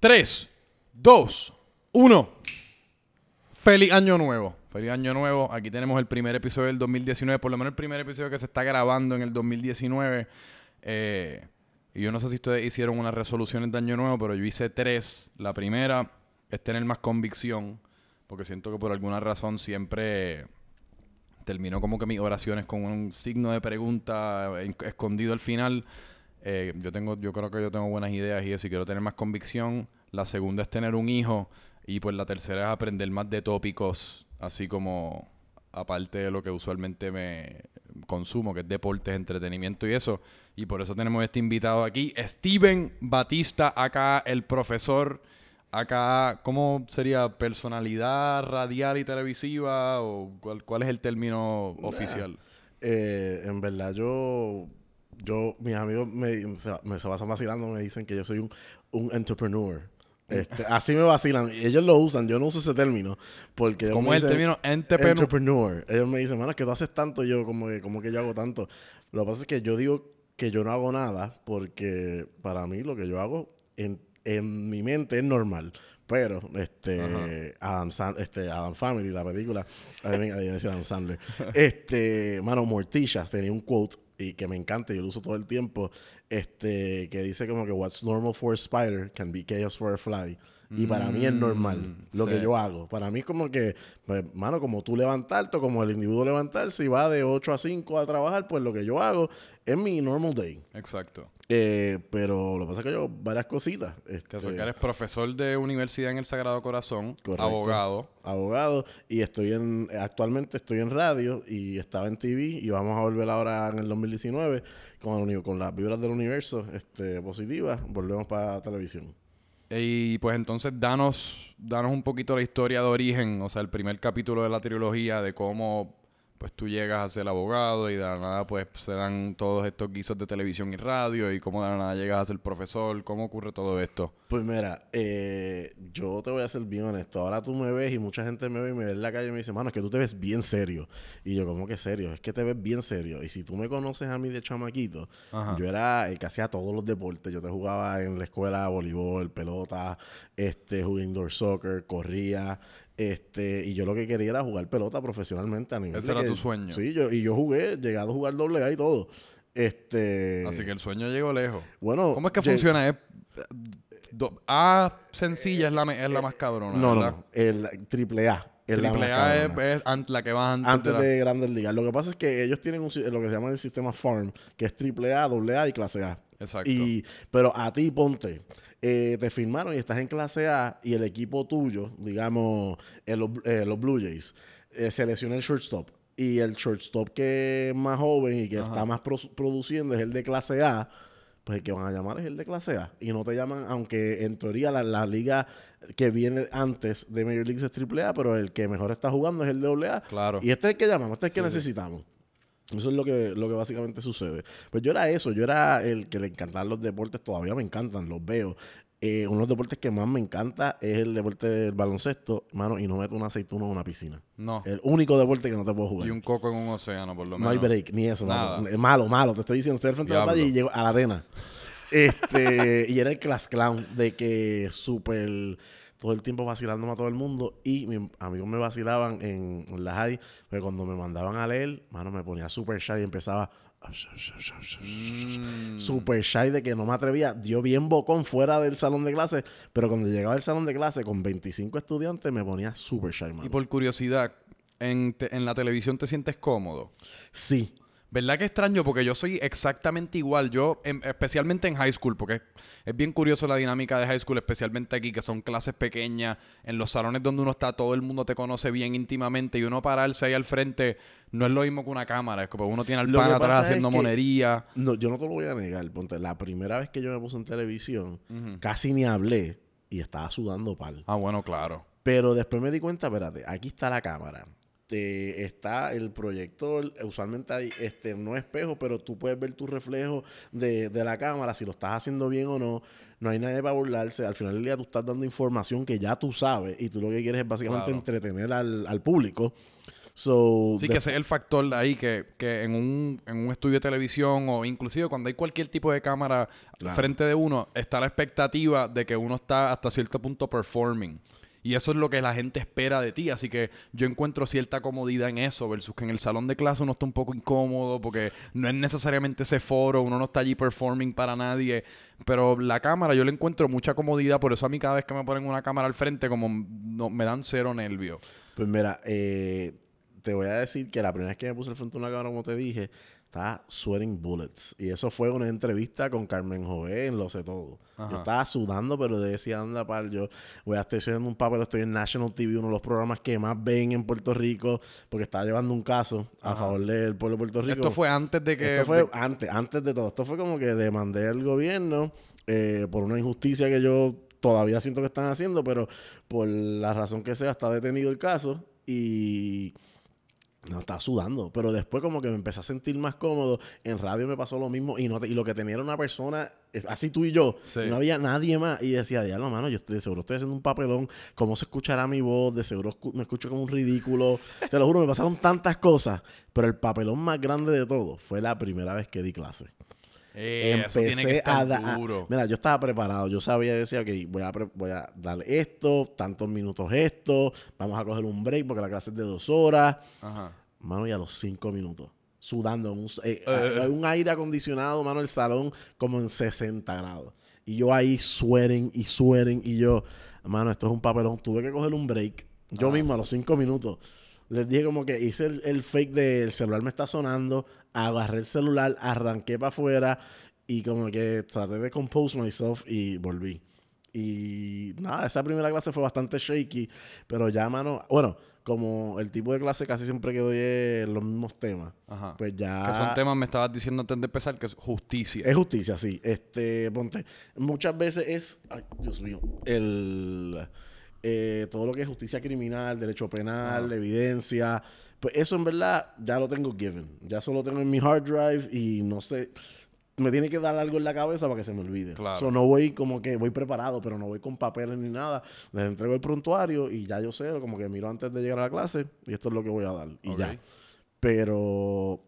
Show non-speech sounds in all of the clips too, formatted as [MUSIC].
3, 2, 1. Feliz año nuevo. Feliz año nuevo. Aquí tenemos el primer episodio del 2019, por lo menos el primer episodio que se está grabando en el 2019. Eh, y yo no sé si ustedes hicieron unas resoluciones de año nuevo, pero yo hice tres. La primera es tener más convicción, porque siento que por alguna razón siempre termino como que mis oraciones con un signo de pregunta escondido al final. Eh, yo tengo, yo creo que yo tengo buenas ideas y eso, y quiero tener más convicción. La segunda es tener un hijo. Y pues la tercera es aprender más de tópicos, así como aparte de lo que usualmente me consumo, que es deportes, entretenimiento y eso. Y por eso tenemos este invitado aquí, Steven Batista, acá el profesor, acá, ¿cómo sería? ¿Personalidad radial y televisiva? ¿O cuál, cuál es el término oficial? Eh, en verdad, yo, yo, mis amigos me, se, me se pasan vacilando, me dicen que yo soy un, un entrepreneur. Este, así me vacilan. Ellos lo usan, yo no uso ese término. Porque ¿Cómo es el término entrepreneur? entrepreneur. Ellos me dicen, mano, es que tú haces tanto, y yo como que, como que yo hago tanto. Lo que pasa es que yo digo que yo no hago nada porque para mí lo que yo hago en, en mi mente es normal. Pero, este, Adam, San- este, Adam Family, la película, a mí me decía Adam Sandler, [LAUGHS] este, mano, Mortillas tenía un quote y que me encanta, yo lo uso todo el tiempo, este, que dice como que what's normal for a spider can be chaos for a fly. Y para mí es normal Mm, lo sí. que yo hago. Para mí es como que, pues, mano, como tú levantarte o como el individuo levantarse y va de 8 a 5 a trabajar, pues lo que yo hago es mi normal day. Exacto. Eh, pero lo que pasa es que yo varias cositas. Que Este, eso que eres profesor de universidad en el Sagrado Corazón, Correcto. abogado. abogado y estoy en actualmente estoy en radio y estaba en TV y vamos a volver ahora en el 2019 con, el con las vibras del universo este, positivas volvemos para televisión Y pues entonces danos, danos un poquito la historia de origen, o sea, el primer capítulo de la trilogía de cómo pues tú llegas a ser abogado y de la nada pues se dan todos estos guisos de televisión y radio y cómo de la nada llegas a ser profesor, cómo ocurre todo esto. pues mira eh, yo te voy a ser bien honesto. Ahora tú me ves y mucha gente me ve y me ve en la calle y me dice mano es que tú te ves bien serio y yo como que serio es que te ves bien serio y si tú me conoces a mí de chamaquito Ajá. yo era el que hacía todos los deportes. Yo te jugaba en la escuela voleibol pelota este jugué indoor soccer corría este y yo lo que quería era jugar pelota profesionalmente a nivel Ese era que- tu sueño. sí yo y yo jugué llegado a jugar doble A y todo este Así que el sueño llegó lejos. bueno ¿Cómo es que funciona? ¿Es, eh, do- A sencilla es la, es la más cabrona. no ¿verdad? no el triple A es la Triple A es, es la que va antes, antes de la- de Grandes Ligas. Lo que pasa es que ellos tienen un lo que se llama el sistema Farm, que es triple A, doble A y clase A. Exacto. Y, pero a ti ponte, eh, te firmaron y estás en clase A y el equipo tuyo, digamos, eh, los, eh, los Blue Jays, eh, selecciona el shortstop. Y el shortstop que es más joven y que Ajá. está más pro- produciendo es el de clase A. Pues el que van a llamar es el de clase A. Y no te llaman, aunque en teoría la, la liga que viene antes de Major League es triple A, pero el que mejor está jugando es el de doble A. Claro. Y este es el que llamamos, este es el que Sí, sí. Eso es lo que, lo que básicamente sucede. Pues yo era eso, yo era el que le encantaban los deportes, todavía me encantan, los veo. Eh, uno de los deportes que más me encanta es el deporte del baloncesto, mano, y no meto una aceituna en una piscina. No. El único deporte que no te puedo jugar. Y un coco en un océano, por lo menos. No hay break, ni eso. Nada. mano. Es malo, malo. Te estoy diciendo, estoy al frente de la playa y llego a la arena. Este, y era el class clown de que súper todo el tiempo vacilándome a todo el mundo y mis amigos me vacilaban en, en la high, pero cuando me mandaban a leer, mano, me ponía super shy y empezaba Mm. super shy de que no me atrevía. Dio bien bocón fuera del salón de clase, pero cuando llegaba al salón de clase con 25 estudiantes me ponía super shy, mano. Y por curiosidad, ¿en, te- en la televisión te sientes cómodo? Sí. ¿Verdad que extraño? Porque yo soy exactamente igual. Yo, em, especialmente en high school, porque es, es bien curioso la dinámica de high school, especialmente aquí, que son clases pequeñas, en los salones donde uno está, todo el mundo te conoce bien íntimamente y uno pararse ahí al frente no es lo mismo que una cámara. Es como uno tiene al pan atrás haciendo monería. No, yo no te lo voy a negar. Ponte, la primera vez que yo me puse en televisión, casi ni hablé y estaba sudando pal. Ah, bueno, claro. Pero después me di cuenta, espérate, aquí está la cámara. Te- está el proyector, usualmente hay este, no espejo, pero tú puedes ver tu reflejo de, de la cámara, si lo estás haciendo bien o no. No hay nadie para burlarse. Al final del día tú estás dando información que ya tú sabes y tú lo que quieres es básicamente Claro. entretener al, al público. So, Sí, que ese es el factor ahí que, que en, un, en un estudio de televisión o inclusive cuando hay cualquier tipo de cámara Claro. frente de uno, está la expectativa de que uno está hasta cierto punto performing. Y eso es lo que la gente espera de ti. Así que yo encuentro cierta comodidad en eso, versus que en el salón de clase uno está un poco incómodo porque no es necesariamente ese foro, uno no está allí performing para nadie. Pero la cámara yo le encuentro mucha comodidad, por eso a mí cada vez que me ponen una cámara al frente como no, me dan cero nervios. Pues mira, eh, te voy a decir que la primera vez que me puse al frente de una cámara, como te dije, estaba sweating bullets. Y eso fue una entrevista con Carmen Jové en Lo Sé Todo. Ajá. Yo estaba sudando, pero decía, anda, pal, yo voy a estar haciendo un papel, estoy en National TV, uno de los programas que más ven en Puerto Rico, porque estaba llevando un caso a Ajá. favor del pueblo de Puerto Rico. Esto fue antes de que... Esto fue de- antes, antes de todo. Esto fue como que demandé al gobierno eh, por una injusticia que yo todavía siento que están haciendo, pero por la razón que sea está detenido el caso y no estaba sudando. Pero después como que me empecé a sentir más cómodo. En radio me pasó lo mismo y, no te- y lo que tenía era una persona, eh, así tú y yo, Sí. no había nadie más. Y decía, diablo, mano, yo de seguro estoy haciendo un papelón. ¿Cómo se escuchará mi voz? De seguro me escucho como un ridículo. Te lo juro, me pasaron tantas cosas. Pero el papelón más grande de todo fue la primera vez que di clase. Eh, eso tiene que Empecé a, da- a-. Mira, yo estaba preparado. Yo sabía, decía, ok, voy a, pre- voy a darle esto, tantos minutos esto, vamos a coger un break porque la clase es de dos horas. Ajá. Mano, y a los cinco minutos, sudando, en un, eh, Eh. un aire acondicionado, mano, el salón como en 60 grados. Y yo ahí sueren y sueren y yo, mano, esto es un papelón. Tuve que coger un break. Yo Ajá. mismo a los cinco minutos. Les dije como que hice el, el fake del celular me está sonando, agarré el celular, arranqué para afuera y como que traté de compose myself y volví. Y nada, esa primera clase fue bastante shaky, pero ya, mano, bueno, como el tipo de clase casi siempre que doy es los mismos temas, Ajá. pues ya... Que son temas, me estabas diciendo antes de empezar, que es justicia. Es justicia, sí. Este, ponte. Muchas veces es. Ay, Dios mío. El. eh, todo lo que es justicia criminal, derecho penal, Ajá. evidencia. Pues eso en verdad ya lo tengo given. Ya solo tengo en mi hard drive y no sé. Me tiene que dar algo en la cabeza para que se me olvide. Claro. So, no voy como que voy preparado, pero no voy con papeles ni nada. Les entrego el prontuario y ya yo sé, como que miro antes de llegar a la clase y esto es lo que voy a dar. Y Ok. ya. Pero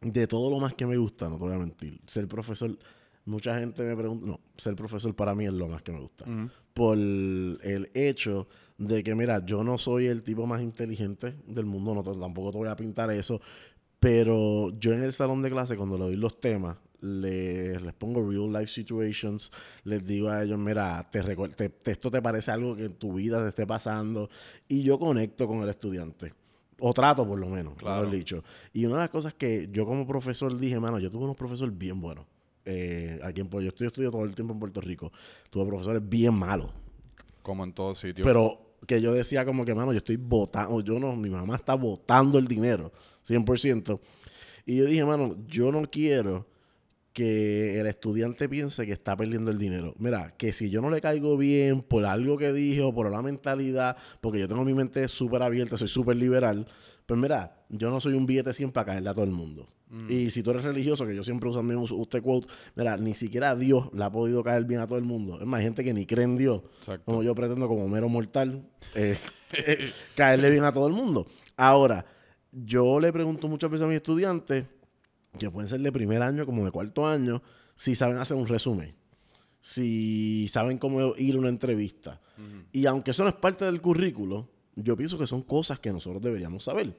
de todo lo más que me gusta, no te voy a mentir, ser profesor, mucha gente me pregunta, no, ser profesor para mí es lo más que me gusta. Por el hecho de que, mira, yo no soy el tipo más inteligente del mundo, no, tampoco te voy a pintar eso, pero yo en el salón de clase, cuando le doy los temas, les, les pongo real life situations, les digo a ellos, mira, te, te- te- esto te parece algo que en tu vida te esté pasando, y yo conecto con el estudiante. O trato, por lo menos, Claro. dicho. Y una de las cosas que yo como profesor dije, mano, yo tuve unos profesores bien buenos. Eh, aquí en yo estudio, estudio todo el tiempo en Puerto Rico. Tuve profesores bien malos. Como en todos sitios. Pero que yo decía como que, mano, yo estoy votando, yo no, mi mamá está votando el dinero, 100%. Y yo dije, mano, yo no quiero que el estudiante piense que está perdiendo el dinero. Mira, que si yo no le caigo bien por algo que dije o por la mentalidad, porque yo tengo mi mente súper abierta, soy súper liberal, pues mira, yo no soy un billete 100 para caerle a todo el mundo. Y si tú eres religioso, que yo siempre uso uso usted quote, mira, ni siquiera Dios le ha podido caer bien a todo el mundo. Es más, hay gente que ni cree en Dios. Exacto. Como yo pretendo, como mero mortal, eh, [LAUGHS] eh, caerle bien a todo el mundo. Ahora, yo le pregunto muchas veces a mis estudiantes, que pueden ser de primer año como de cuarto año, si saben hacer un resumen, si saben cómo ir a una entrevista. Y aunque eso no es parte del currículo, yo pienso que son cosas que nosotros deberíamos saber.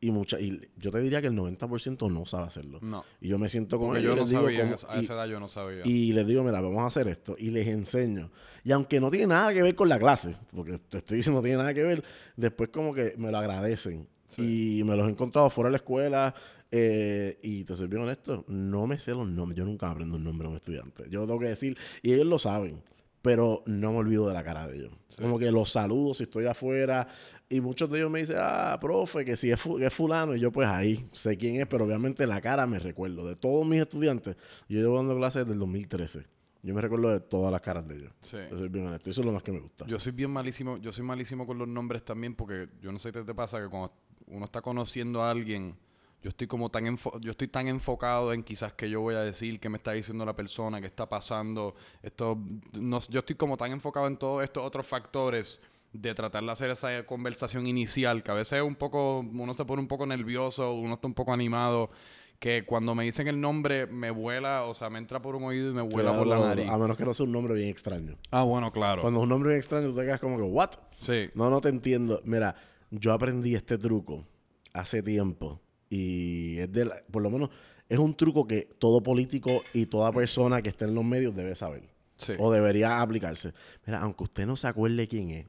Y, mucha, y yo te diría que el 90% no sabe hacerlo. No. Y yo me siento con Porque ellos yo no les digo sabía, cómo- a esa edad yo no sabía. y les digo, mira, vamos a hacer esto. Y les enseño. Y aunque no tiene nada que ver con la clase, porque te estoy diciendo no tiene nada que ver, después como que me lo agradecen. Y me los he encontrado fuera de la escuela. eh, y te soy bien honesto, no me sé los nombres. Yo nunca aprendo un nombre a un estudiante. Yo tengo que decir, y ellos lo saben, pero no me olvido de la cara de ellos. Sí. Como que los saludo si estoy afuera. Y muchos de ellos me dicen, ah, profe, que si es, fu- que es fulano. Y yo, pues ahí sé quién es, pero obviamente la cara me recuerdo. De todos mis estudiantes, yo llevo dando clases desde el 2013. Yo me recuerdo de todas las caras de ellos. Sí. Soy bien honesto. Eso es lo más que me gusta. Yo soy bien malísimo, yo soy malísimo con los nombres también porque yo no sé qué te pasa que cuando uno está conociendo a alguien, yo estoy como tan enfo- yo estoy tan enfocado en quizás que yo voy a decir, qué me está diciendo la persona, qué está pasando, esto no, yo estoy como tan enfocado en todos estos otros factores de tratar de hacer esa conversación inicial, que a veces un poco, uno se pone un poco nervioso, uno está un poco animado, que cuando me dicen el nombre me vuela, o sea, me entra por un oído y me vuela por la nariz. A menos que no sea un nombre bien extraño. Ah, bueno, claro. Cuando es un nombre bien extraño, tú te quedas como que, ¿what? Sí. No, no te entiendo. Mira, yo aprendí este truco hace tiempo y es de la- por lo menos es un truco que todo político y toda persona que esté en los medios debe saber Sí. o debería aplicarse. Mira, aunque usted no se acuerde quién es,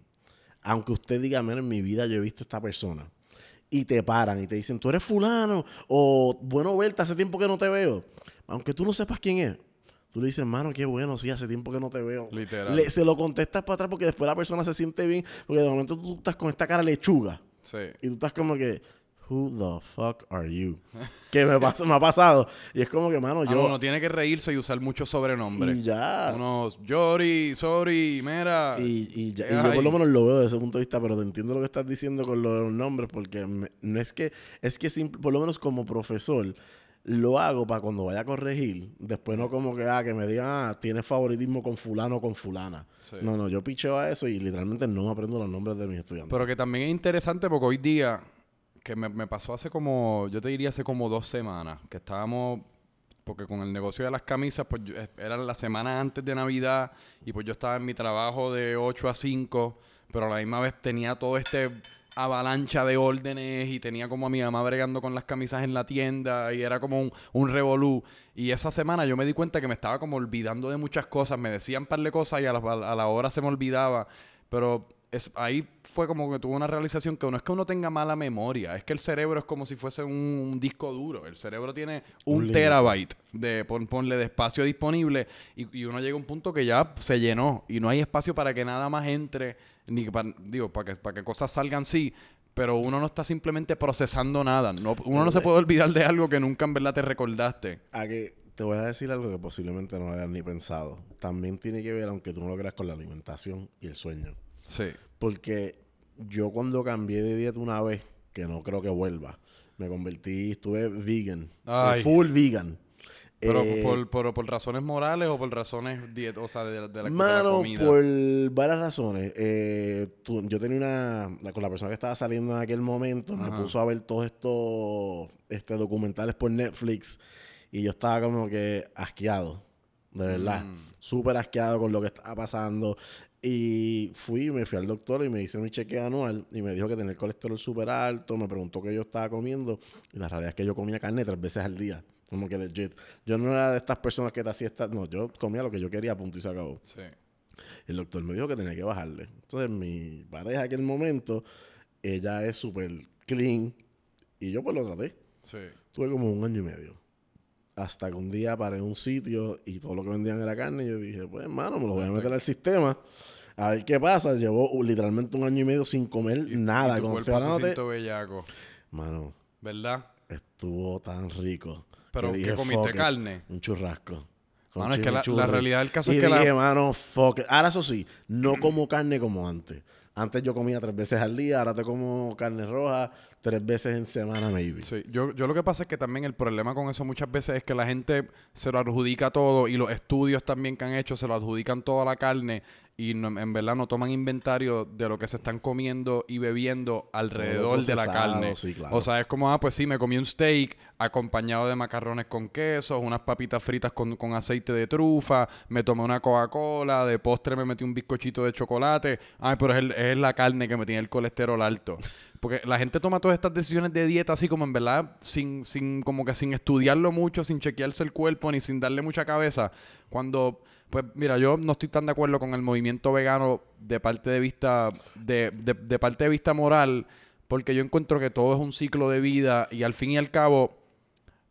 aunque usted diga, mira, en mi vida yo he visto a esta persona y te paran y te dicen, tú eres fulano o bueno verte, hace tiempo que no te veo, aunque tú no sepas quién es. Tú le dices, mano, qué bueno, sí, hace tiempo que no te veo. Literal. Le- se lo contestas para atrás porque después la persona se siente bien. Porque de momento tú estás con esta cara lechuga. Sí. Y tú estás como que, who the fuck are you? que me, pasa, me ha pasado. Y es como que, mano, Ah, yo... no, uno tiene que reírse y usar muchos sobrenombres. y ya. Unos Yori, sorry, mira. Y, y ya- ¿qué y yo por lo menos lo veo desde ese punto de vista, pero te entiendo lo que estás diciendo con los nombres, porque me- no es que, es que simple- por lo menos como profesor, lo hago para cuando vaya a corregir, después no como que, ah, que me digan, ah, tienes favoritismo con fulano o con fulana. Sí. No, no, yo picheo a eso y literalmente no me aprendo los nombres de mis estudiantes. Pero que también es interesante porque hoy día, que me, me pasó hace como, yo te diría hace como dos semanas, que estábamos, porque con el negocio de las camisas, pues yo- eh, era la semana antes de Navidad y pues yo estaba en mi trabajo de 8 a 5, pero a la misma vez tenía todo este avalancha de órdenes y tenía como a mi mamá bregando con las camisas en la tienda y era como un, un revolú. Y esa semana yo me di cuenta que me estaba como olvidando de muchas cosas, me decían par de cosas y a la, a la hora se me olvidaba, pero es, ahí fue como que tuve una realización que no es que uno tenga mala memoria, es que el cerebro es como si fuese un, un disco duro. El cerebro tiene un, terabyte de pon- ponle de espacio disponible y, y uno llega a un punto que ya se llenó y no hay espacio para que nada más entre, ni que para, digo, para que, para que cosas salgan sí. Pero uno no está simplemente procesando nada. No, uno no se puede olvidar de algo que nunca en verdad te recordaste. A que te voy a decir algo que posiblemente no hayas ni pensado. También tiene que ver, aunque tú no lo creas, con la alimentación y el sueño. Sí. Porque yo cuando cambié de dieta una vez, que no creo que vuelva, me convertí, estuve vegan. Ay. eh, Full vegan. Pero Eh, por, por, por razones morales o por razones diet- o sea, de, de la, de la Mano, comida. por varias razones. Eh, tú- yo tenía una. Con la persona que estaba saliendo en aquel momento, me puso a ver todos estos este, documentales por Netflix. Y yo estaba como que asqueado. De verdad. Mm. Súper asqueado con lo que estaba pasando. Y fui, me fui al doctor y me hice mi chequeo anual. Y me dijo que tenía el colesterol súper alto. Me preguntó qué yo estaba comiendo. Y la realidad es que yo comía carne tres veces al día. Como que legit. Yo no era de estas personas que te hacía esta... No, yo comía lo que yo quería, punto y se acabó. Sí. El doctor me dijo que tenía que bajarle. Entonces, mi pareja en aquel momento, ella es súper clean. Y yo pues lo traté. Sí. Tuve como un año y medio. Hasta que un día paré en un sitio y todo lo que vendían era carne. Y yo dije, pues hermano, me lo voy a meter al sistema. A ver qué pasa. Llevo uh, literalmente un año y medio sin comer nada. Y tu cuerpo se bellaco, Mano, ¿verdad? estuvo tan rico. Pero que ¿qué dije, comiste? ¿Carne? Un churrasco. Con Mano, es que la, realidad del caso y es que dije, la... mano, fuck it. Ahora eso sí, no como carne como antes. Antes yo comía tres veces al día, ahora te como carne roja tres veces en semana, maybe. Sí, yo, yo lo que pasa es que también el problema con eso muchas veces es que la gente se lo adjudica todo y los estudios también que han hecho se lo adjudican toda la carne y no- en verdad no toman inventario de lo que se están comiendo y bebiendo alrededor de la carne. sí, claro. O sea, es como, ah, pues sí, me comí un steak acompañado de macarrones con queso, unas papitas fritas con, con aceite de trufa, me tomé una Coca-Cola, de postre me metí un bizcochito de chocolate. Ay, pero es, el- es la carne que me tiene el colesterol alto. Porque la gente toma todas estas decisiones de dieta así como en verdad sin, sin, como que sin estudiarlo mucho, sin chequearse el cuerpo, ni sin darle mucha cabeza. Cuando, pues mira, yo no estoy tan de acuerdo con el movimiento vegano de parte de vista, de, de, de parte de vista moral, porque yo encuentro que todo es un ciclo de vida y al fin y al cabo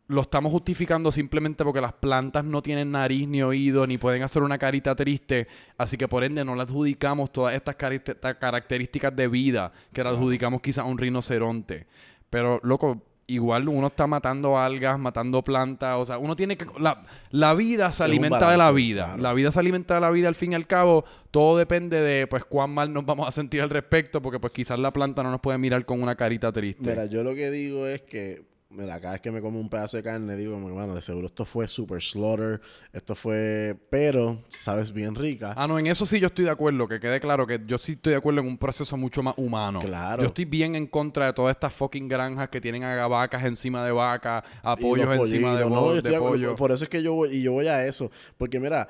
lo estamos justificando simplemente porque las plantas no tienen nariz ni oído ni pueden hacer una carita triste, así que por ende no le adjudicamos todas estas características de vida que le adjudicamos quizás a un rinoceronte. Pero, loco, igual uno está matando algas, matando plantas, o sea, uno tiene que... La, la vida se alimenta de la vida, claro. la vida se alimenta de la vida al fin y al cabo, todo depende de pues cuán mal nos vamos a sentir al respecto, porque pues quizás la planta no nos puede mirar con una carita triste. Mira, yo lo que digo es que mira, cada vez que me como un pedazo de carne, digo, bueno, de seguro esto fue super slaughter, esto fue, pero, sabes, bien rica. Ah, no, en eso sí yo estoy de acuerdo, que quede claro que yo sí estoy de acuerdo en un proceso mucho más humano. Claro. Yo estoy bien en contra de todas estas fucking granjas que tienen a vacas encima de vacas, a Y pollos los encima de, no, de pollo. Por eso es que yo voy, y yo voy a eso. Porque mira,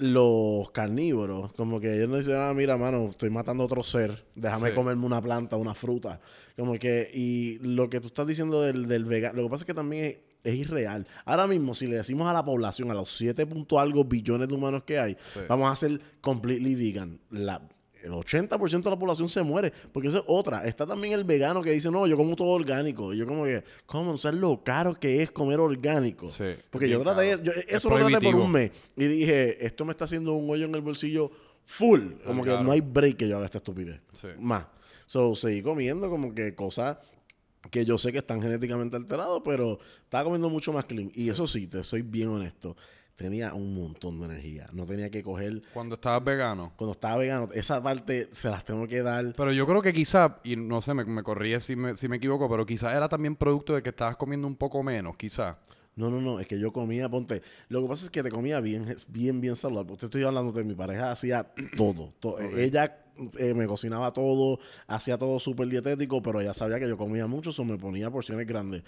los carnívoros, como que ellos no dicen, ah, mira, mano, estoy matando a otro ser, déjame Sí. comerme una planta, una fruta. Como que, y lo que tú estás diciendo del, del vegano, lo que pasa es que también es, es irreal. Ahora mismo, si le decimos a la población, a los 7 punto algo billones de humanos que hay, Sí. vamos a ser completely vegan. La, el 80% de la población se muere. Porque eso es otra. Está también el vegano que dice, no, yo como todo orgánico. Y yo como que, ¿cómo? No sabes lo caro que es comer orgánico. Sí, Porque yo traté, yo- Es eso lo traté por un mes. Y dije, esto me está haciendo un hoyo en el bolsillo full. Como que no hay break que yo haga esta estupidez. Sí. Más. So, seguí comiendo como que cosas que yo sé que están genéticamente alterados, pero estaba comiendo mucho más clean. Y eso sí, te soy bien honesto. Tenía un montón de energía. No tenía que coger. Cuando estabas vegano. Cuando estaba vegano, esa parte se las tengo que dar. Pero yo creo que quizá, y no sé, me, me corríes si me, si me equivoco, pero quizá era también producto de que estabas comiendo un poco menos, quizá. No, no, no, es que yo comía, ponte. Lo que pasa es que te comía bien, bien, bien saludable. Te estoy hablando de mi pareja, hacía todo. to- Ok. Ella eh, me cocinaba todo, hacía todo súper dietético, pero ella sabía que yo comía mucho, eso me ponía porciones grandes.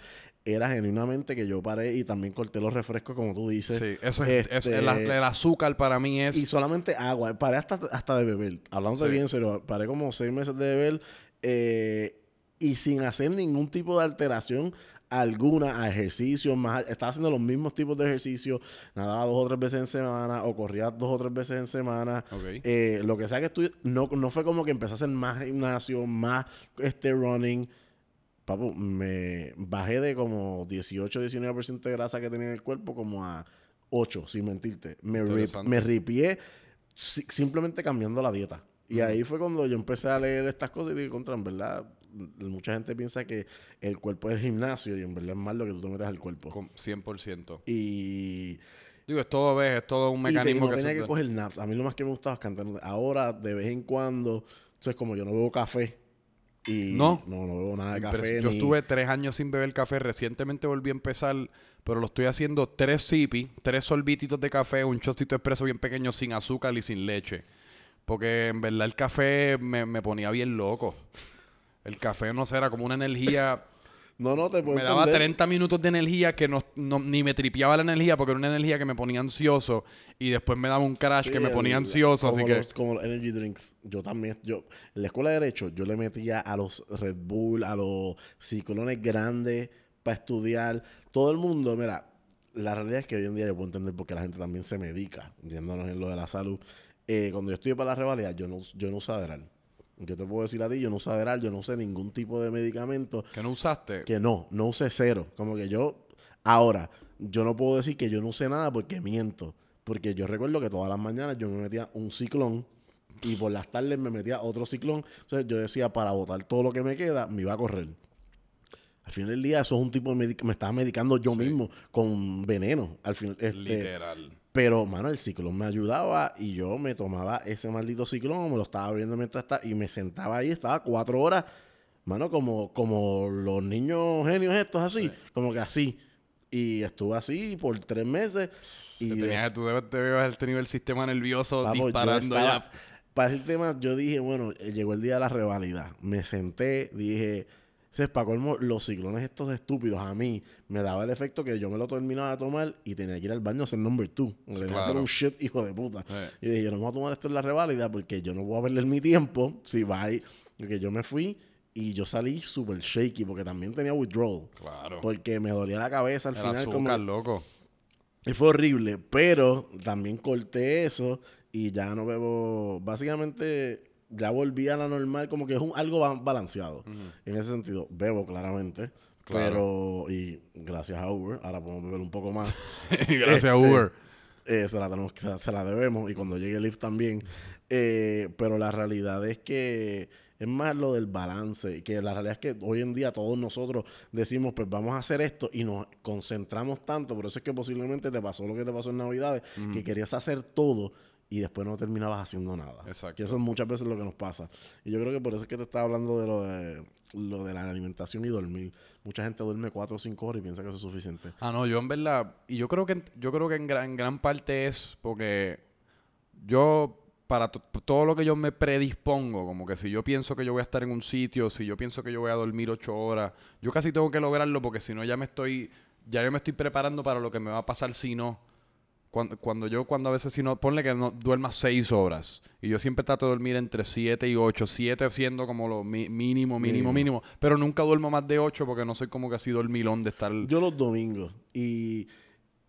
Era genuinamente que yo paré y también corté los refrescos, como tú dices. Sí, eso es, Este, el, el azúcar para mí es... Y solamente agua. Paré hasta, hasta de beber. Hablando Sí. bien, serio, paré como seis meses de beber eh, y sin hacer ningún tipo de alteración alguna a ejercicios. Más, estaba haciendo los mismos tipos de ejercicios. Nadaba dos o tres veces en semana o corría dos o tres veces en semana. Ok. Eh, lo que sea que estuve, no, no fue como que empecé a hacer más gimnasio, más este running. Papu, me bajé de como 18-19% de grasa que tenía en el cuerpo como a 8, sin mentirte. Me, rip- me ripié si- simplemente cambiando la dieta. Y ahí fue cuando yo empecé a leer estas cosas y dije, contra, en verdad, mucha gente piensa que el cuerpo es el gimnasio y en verdad es más lo que tú te metes al cuerpo. con 100%. Y, Digo, es todo, ves, es todo un y te- mecanismo no que tenía que coger naps. A mí lo más que me gustaba es cantar. Ahora, de vez en cuando, entonces como yo no bebo café y No. no, no bebo nada de café. yo ni- estuve tres años sin beber café. Recientemente volví a empezar, pero lo estoy haciendo tres sipi, tres sorbititos de café, un chocito expreso bien pequeño sin azúcar y sin leche. Porque en verdad el café me, me ponía bien loco. El café, no sé, era como una energía... [LAUGHS] No, no, te puedo me daba entender. 30 minutos de energía que no, no- ni me tripeaba la energía porque era una energía que me ponía ansioso y después me daba un crash que me ponía el- ansioso. Así como que... los- como los energy drinks. Yo también, yo, en la escuela de Derecho, yo le metía a los Red Bull, a los ciclones grandes para estudiar. Todo el mundo, mira, la realidad es que hoy en día yo puedo entender por qué la gente también se medica, yéndonos en lo de la salud. Eh, cuando yo estudié para la revalida, yo no, yo no usaba Adderall. Yo te puedo decir a ti, yo no usaba Adderall, yo no usé ningún tipo de medicamento. ¿Que no usaste? Que no, no usé cero. Como que yo, ahora, yo no puedo decir que yo no usé nada porque miento. Porque yo recuerdo que todas las mañanas yo me metía un ciclón y por las tardes me metía otro ciclón. Entonces yo decía, para botar todo lo que me queda, me iba a correr. Al final del día, eso es un tipo de medic- me estaba medicando yo mismo con veneno. Al final, este, Literal. pero, mano, el ciclón me ayudaba y yo me tomaba ese maldito ciclón, me lo estaba viendo mientras estaba y me sentaba ahí, estaba cuatro horas, mano, como, como los niños genios estos así, como que así. Y estuve así por tres meses. Y Que de- tenías- tú debes, haber tenido el sistema nervioso Vamos, disparando estaba- ya. Para ese tema, yo dije, bueno, eh, llegó el día de la rivalidad. Me senté, dije, se para colmo, los ciclones estos estúpidos a mí me daba el efecto que yo me lo terminaba de tomar y tenía que ir al baño a hacer number two. Tenía que hacer claro. un shit, hijo de puta. Y dije, yo no me voy a tomar esto en la reválida porque yo no voy a perder mi tiempo si va ahí. Porque yo me fui y yo salí súper shaky porque también tenía withdrawal. Claro. Porque me dolía la cabeza al El final. azúcar, como, loco. y fue horrible, pero también corté eso y ya no bebo. Básicamente, ya volví a la normal, como que es un, algo ba- balanceado. En ese sentido, bebo claramente. Claro. Pero, y gracias a Uber, ahora podemos beber un poco más. [LAUGHS] Gracias, Este, Uber. Eh, se, la tenemos, se la debemos y cuando llegue el Lyft también. Eh, pero la realidad es que es más lo del balance. y Que la realidad es que hoy en día todos nosotros decimos, pues vamos a hacer esto y nos concentramos tanto. Por eso es que posiblemente te pasó lo que te pasó en Navidades, que querías hacer todo y después no terminabas haciendo nada. Exacto. Que eso es muchas veces lo que nos pasa. Y yo creo que por eso es que te estaba hablando de lo de, lo de la alimentación y dormir. Mucha gente duerme cuatro o cinco horas y piensa que eso es suficiente. Ah, no, yo en verdad, y yo creo que yo creo que en gran, en gran parte es porque yo para to- todo lo que yo me predispongo, como que si yo pienso que yo voy a estar en un sitio, si yo pienso que yo voy a dormir ocho horas, yo casi tengo que lograrlo porque si no ya me estoy, ya yo me estoy preparando para lo que me va a pasar si no. Cuando, cuando yo, cuando a veces si no, ponle que no duermas seis horas. Y yo siempre trato de dormir entre siete y ocho. Siete siendo como lo mi- mínimo, mínimo, Mínimo. mínimo. Pero nunca duermo más de ocho porque no soy como que así dormilón de estar... Yo los domingos. Y,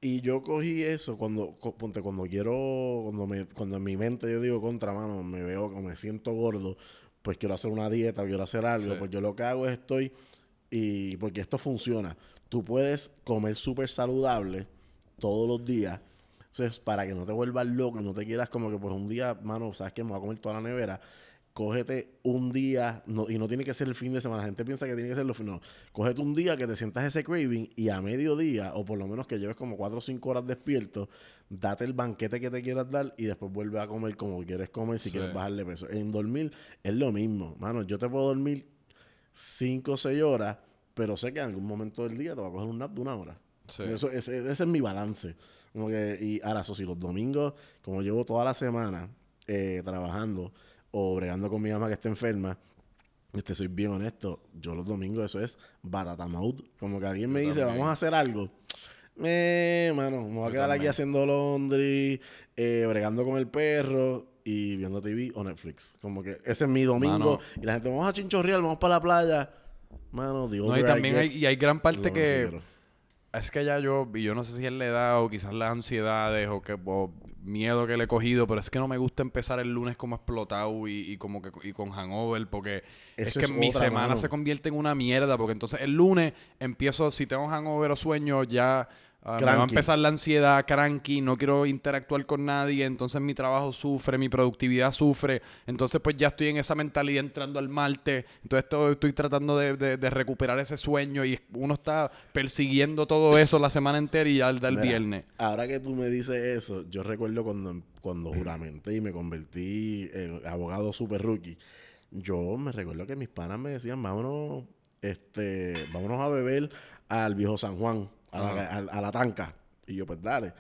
y yo cogí eso cuando, co- ponte, cuando quiero, cuando, me, cuando en mi mente yo digo contra mano, me veo que me siento gordo, pues quiero hacer una dieta, quiero hacer algo. Sí. Pues yo lo que hago es estoy, y porque esto funciona. Tú puedes comer súper saludable todos los días. Entonces, para que no te vuelvas loco y no te quieras como que por un día, mano, ¿sabes qué? Me voy a comer toda la nevera. Cógete un día, no, y no tiene que ser el fin de semana. La gente piensa que tiene que ser los. No. Cógete un día que te sientas ese craving y a mediodía, o por lo menos que lleves como 4 o 5 horas despierto, date el banquete que te quieras dar y después vuelve a comer como quieres comer si Sí. quieres bajarle peso. En dormir es lo mismo. Mano, yo te puedo dormir 5 o 6 horas, pero sé que en algún momento del día te va a coger un nap de una hora. Sí. Eso, ese, ese es mi balance. Como que, y ahora, eso sí, los domingos, como llevo toda la semana eh, trabajando o bregando con mi mamá que está enferma, este, soy bien honesto, yo los domingos eso es batata mode. Como que alguien me Yo dice, también. vamos a hacer algo. Eh, mano, me voy a quedar aquí haciendo laundry, eh, bregando con el perro y viendo TV o Netflix. Como que ese es mi domingo. Mano. Y la gente, vamos a chinchorreal, vamos para la playa. Mano, digo, No, y también hay, y hay gran parte que... Es que ya yo, y yo no sé si es la edad o quizás las ansiedades o que o miedo que le he cogido, pero es que no me gusta empezar el lunes como explotado y, y como que y con hangover, porque es que es mi otra, semana mano. se convierte en una mierda, porque entonces el lunes empiezo, si tengo hangover o sueño, ya ah, me va a empezar la ansiedad, cranky, no quiero interactuar con nadie, entonces mi trabajo sufre, mi productividad sufre, entonces pues ya estoy en esa mentalidad entrando al martes, entonces estoy, estoy tratando de, de- de recuperar ese sueño y uno está persiguiendo todo eso la semana entera y ya el Mira, viernes. Ahora que tú me dices eso, yo recuerdo cuando, cuando juramenté y me convertí en abogado super rookie. Yo me recuerdo que mis panas me decían, vámonos, este, vámonos a beber al viejo San Juan, a la, a- a la tanca. Y yo, pues dale.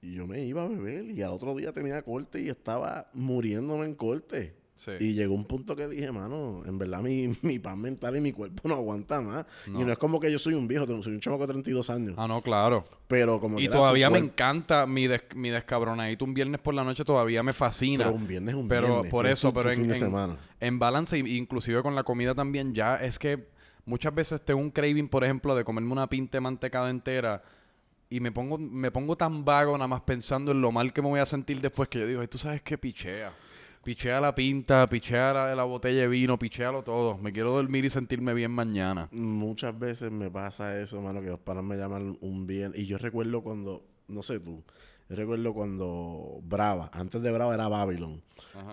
Y yo me iba a beber y al otro día tenía corte y estaba muriéndome en corte. Sí. Y llegó un punto que dije, mano, en verdad mi, [LAUGHS] mi paz mental y mi cuerpo no aguanta más. No. Y no es como que yo soy un viejo, soy un chamaco de 32 años. Ah, no, claro. Pero como Y tu todavía me encanta mi, des, mi descabronadito un viernes por la noche, todavía me fascina. Pero un viernes es un Pero viernes. por eso, pero en, en- semana. en balance, inclusive con la comida también, ya es que muchas veces tengo un craving, por ejemplo, de comerme una pinta de mantecada entera y me pongo, me pongo tan vago nada más pensando en lo mal que me voy a sentir después que yo digo, tú sabes qué pichea. Pichea la pinta, pichea la, la botella de vino, pichealo todo. Me quiero dormir y sentirme bien mañana. Muchas veces me pasa eso, mano, que los panas me llaman un bien. Y yo recuerdo cuando, no sé tú, yo recuerdo cuando Brava, antes de Brava era Babylon.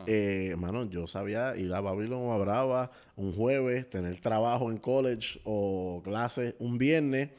Eh, mano, yo sabía ir a Babylon o a Brava un jueves, tener trabajo en college o clase un viernes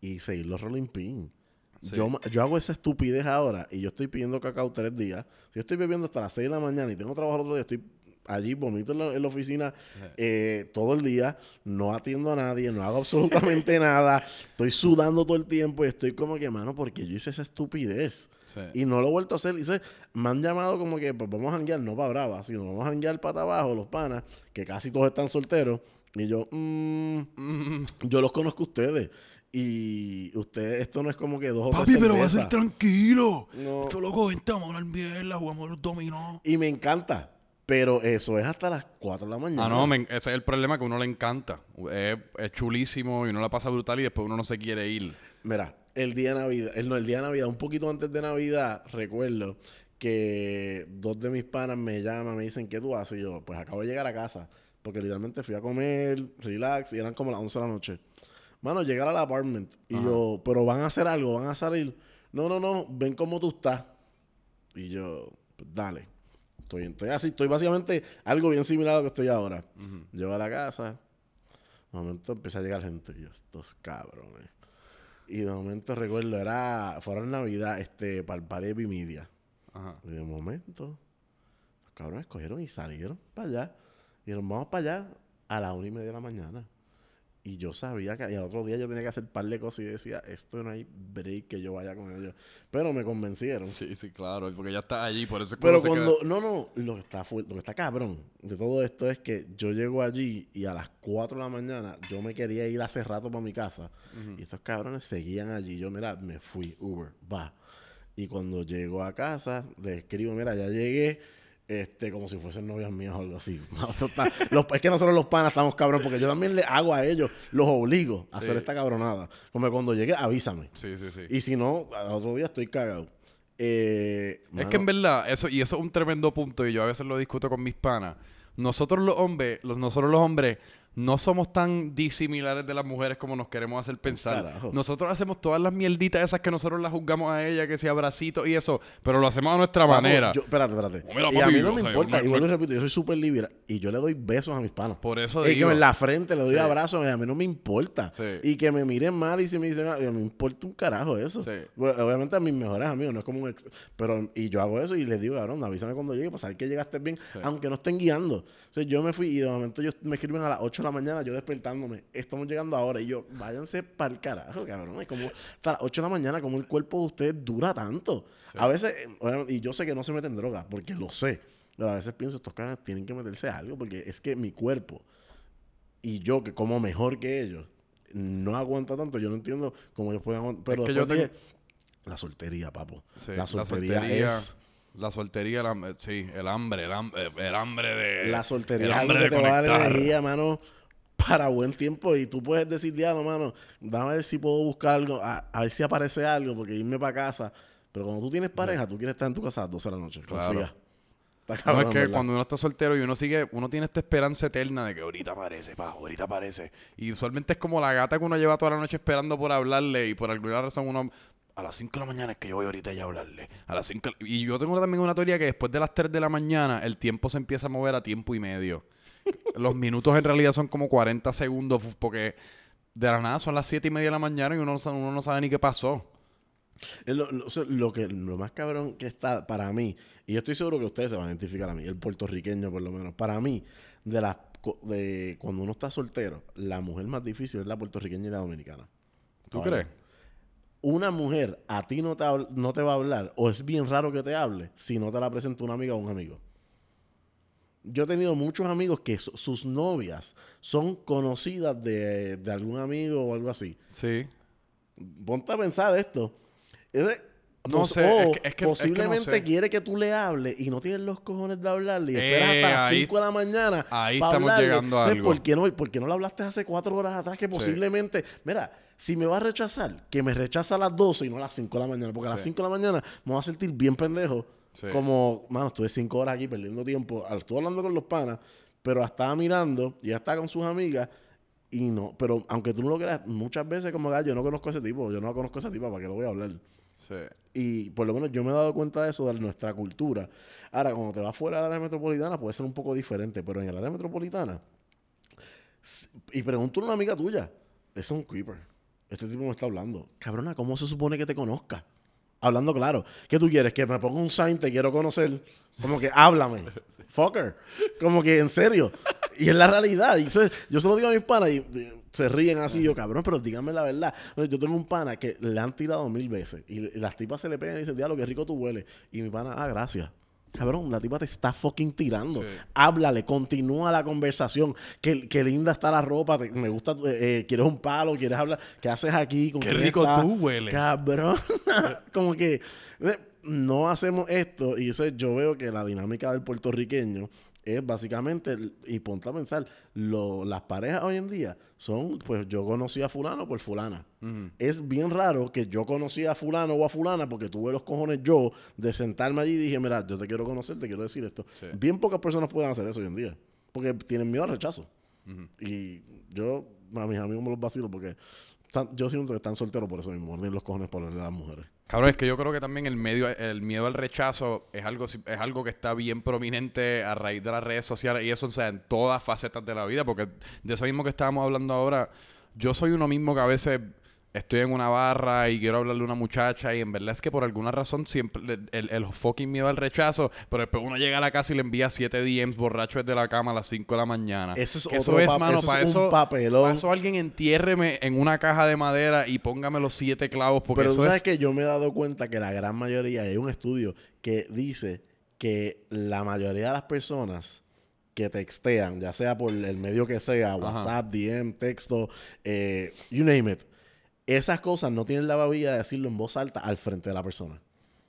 y seguir los rolling pin. Sí. Yo, yo hago esa estupidez ahora y yo estoy pidiendo cacao tres días. Si yo estoy bebiendo hasta las seis de la mañana y tengo trabajo el otro día, estoy allí, vomito en la, en la oficina eh, todo el día, no atiendo a nadie, no hago [LAUGHS] absolutamente nada, estoy sudando todo el tiempo y estoy como que, mano, porque yo hice esa estupidez. Sí. Y no lo he vuelto a hacer. Dice, me han llamado como que pues, vamos a janguear, no para Brava, sino vamos a janguear para abajo, los panas, que casi todos están solteros. Y yo, mm, Mm, yo los conozco a ustedes. Y ustedes, esto no es como que dos o Papi, pero va a ser tranquilo. No. Yo loco, vente, vamos a hablar mierda, jugamos los dominó. Y me encanta. Pero eso es hasta las 4 de la mañana. Ah, no, men, ese es el problema que a uno le encanta. Es, es chulísimo y uno la pasa brutal y después uno no se quiere ir. Mira, el día de Navidad, el, no, el día de Navidad, un poquito antes de Navidad, recuerdo que dos de mis panas me llaman, me dicen, ¿qué tú haces? Y yo, pues acabo de llegar a casa. Porque literalmente fui a comer, relax, y eran como las 11 de la noche. Mano, llegar al apartment. Y Ajá. yo, pero van a hacer algo, van a salir. No, no, no, ven cómo tú estás. Y yo, pues dale. Estoy, estoy así, estoy básicamente algo bien similar a lo que estoy ahora. Llego a la casa, de momento empieza a llegar gente. Y yo, estos cabrones. Y de momento recuerdo, era, fueron Navidad, este, para el Parepi Media. Ajá. Y de momento, los cabrones cogieron y salieron para allá. Y nos vamos para allá a las una y media de la mañana. Y yo sabía que y al otro día yo tenía que hacer un par de cosas y decía, esto no hay break que yo vaya con ellos. Pero me convencieron. Sí, sí, claro, porque ya está allí, por eso es Pero cuando, no, no, lo que, está fu- lo que está cabrón de todo esto es que yo llego allí y a las 4 de la mañana yo me quería ir hace rato para mi casa y estos cabrones seguían allí. Yo, mira, me fui, Uber, va. Y cuando llego a casa, le escribo, mira, ya llegué, este, como si fuesen novias mías o algo así. [LAUGHS] Está- los- es que nosotros los panas estamos cabrón, porque yo también le hago a ellos, los obligo a Sí. hacer esta cabronada. Como que cuando llegue, avísame. Sí, sí, sí. Y si no, al otro día estoy cagado. Eh, Es mano, que en verdad, eso, y eso es un tremendo punto, y yo a veces lo discuto con mis panas. Nosotros los hombres, los, nosotros los hombres, no somos tan disimilares de las mujeres como nos queremos hacer pensar. carajo. Nosotros hacemos todas las mierditas esas que nosotros las juzgamos a ella, que sea abracitos y eso, pero lo hacemos a nuestra manera. yo- espérate, espérate. Mira, y a mí no me importa. me- y vuelvo y me- repito, yo soy súper libre. Y yo le doy besos a mis panas. Por eso Y que digo. en la frente le doy Sí. abrazos. a mí no me importa. Sí. Y que me miren mal y si me dicen, ah, me importa un carajo eso. Sí. Bueno, obviamente a mis mejores amigos, no es como un ex. Pero, y yo hago eso y les digo, cabrón, avísame cuando llegue para saber que llegaste bien, aunque no estén guiando. O sea, yo me fui y de momento ellos me escriben a las 8 de la mañana, yo despertándome, estamos llegando ahora. Y yo, váyanse para el carajo, cabrón. Es como hasta las 8 de la mañana, como el cuerpo de ustedes dura tanto. A veces, eh, y yo sé que no se meten drogas, porque lo sé. Pero a veces pienso, estos caras tienen que meterse algo, porque es que mi cuerpo y yo, que como mejor que ellos, no aguanta tanto. Yo no entiendo cómo ellos pueden aguantar. Pero Es que yo dije, la soltería, papo. Sí, la soltería es... La soltería, el hambre, sí, el hambre, el hambre, el hambre de. La soltería el hambre que de te va a dar conectar. energía, mano, para buen tiempo. Y tú puedes decir, diablo, mano, dame a ver si puedo buscar algo, a, a ver si aparece algo, porque irme para casa. Pero cuando tú tienes pareja, tú quieres estar en tu casa a las 12 de la noche. Claro. Confía. Está No, cabrón, es que ¿verdad? cuando uno está soltero y uno sigue, uno tiene esta esperanza eterna de que ahorita aparece, pa, ahorita aparece. Y usualmente es como la gata que uno lleva toda la noche esperando por hablarle y por alguna razón uno, a las 5 de la mañana es que yo voy ahorita ya a hablarle. A las 5 Y yo tengo también una teoría que después de las 3 de la mañana el tiempo se empieza a mover a tiempo y medio. [LAUGHS] Los minutos en realidad son como 40 segundos porque de la nada son las 7 y media de la mañana y uno no sabe, uno no sabe ni qué pasó. Es lo, que, lo más cabrón que está para mí, y yo estoy seguro que ustedes se van a identificar a mí, el puertorriqueño por lo menos, para mí, de las de cuando uno está soltero, la mujer más difícil es la puertorriqueña y la dominicana. ¿Tú Ahora, crees? Una mujer a ti no te, no te va a hablar, o es bien raro que te hable, si no te la presenta una amiga o un amigo. Yo he tenido muchos amigos que su- sus novias son conocidas de, de algún amigo o algo así. Sí. Ponte a pensar esto. Es de- No sé, es que- es que- es que no posiblemente sé. quiere que tú le hables y no tienes los cojones de hablarle y esperas Eh, hasta las ahí- 5 de la mañana. ahí estamos hablarle. llegando a Entonces, algo. ¿Por qué, no, ¿Por qué no le hablaste hace cuatro horas atrás que posiblemente... Mira, si me va a rechazar, que me rechaza a las 12 y no a las 5 de la mañana. Porque a las Sí. 5 de la mañana me voy a sentir bien pendejo. Sí. Como, mano, estuve 5 horas aquí perdiendo tiempo. Estuve hablando con los panas, pero estaba mirando y ya estaba con sus amigas. Y no, pero aunque tú no lo creas, muchas veces como "Ah, yo no conozco a ese tipo, yo no conozco a esa tipa, ¿para qué lo voy a hablar? Sí. Y por lo menos yo me he dado cuenta de eso, de nuestra cultura. Ahora, cuando te vas fuera del área metropolitana, puede ser un poco diferente, pero en el área metropolitana, y pregúntale a una amiga tuya, es un creeper. Este tipo me está hablando. Cabrona, ¿cómo se supone que te conozca? Hablando claro. ¿Qué tú quieres? Que me ponga un sign, te quiero conocer. Como que háblame. Fucker. Como que en serio. Y es la realidad. Y yo se lo digo a mis panas y, y se ríen así. Yo, cabrón, pero díganme la verdad. Yo tengo un pana que le han tirado mil veces. Y, y las tipas se le pegan y dicen, diablo, qué rico tú hueles. Y mi pana, ah, gracias. Cabrón, la tipa te está fucking tirando. Sí. Háblale, continúa la conversación. Qué, qué linda está la ropa. te- me gusta. eh, eh, ¿Quieres un palo? ¿Quieres hablar? ¿Qué haces aquí? ¿Con Qué rico tú hueles. Cabrón. [LAUGHS] [LAUGHS] Como que eh, no hacemos esto. Y eso es- yo veo que la dinámica del puertorriqueño es básicamente, y ponte a pensar, lo- las parejas hoy en día son, pues yo conocí a fulano por fulana. Es bien raro que yo conocí a fulano o a fulana porque tuve los cojones yo de sentarme allí y dije, mira, yo te quiero conocer, te quiero decir esto. Sí. Bien pocas personas pueden hacer eso hoy en día. Porque tienen miedo al rechazo. Y yo a mis amigos me los vacilo porque están- yo siento que están solteros por eso mismo. Tienen los cojones a las mujeres. Cabrón, es que yo creo que también el medio, el miedo al rechazo es algo, es algo que está bien prominente a raíz de las redes sociales y eso, o sea, en todas facetas de la vida, porque de eso mismo que estábamos hablando ahora, yo soy uno mismo que a veces estoy en una barra y quiero hablarle a una muchacha y en verdad es que por alguna razón siempre el, el fucking miedo al rechazo, pero después uno llega a la casa y le envía siete DMs borracho desde la cama a las 5 de la mañana. Eso es Que otro eso es, mano, eso para es un eso, papelón. para eso alguien entiérreme en una caja de madera y póngame los siete clavos porque Pero eso tú sabes es... que yo me he dado cuenta que la gran mayoría, hay un estudio que dice que la mayoría de las personas que textean, ya sea por el medio que sea, WhatsApp, DM, texto, eh, you name it, esas cosas no tienen la babilla de decirlo en voz alta al frente de la persona.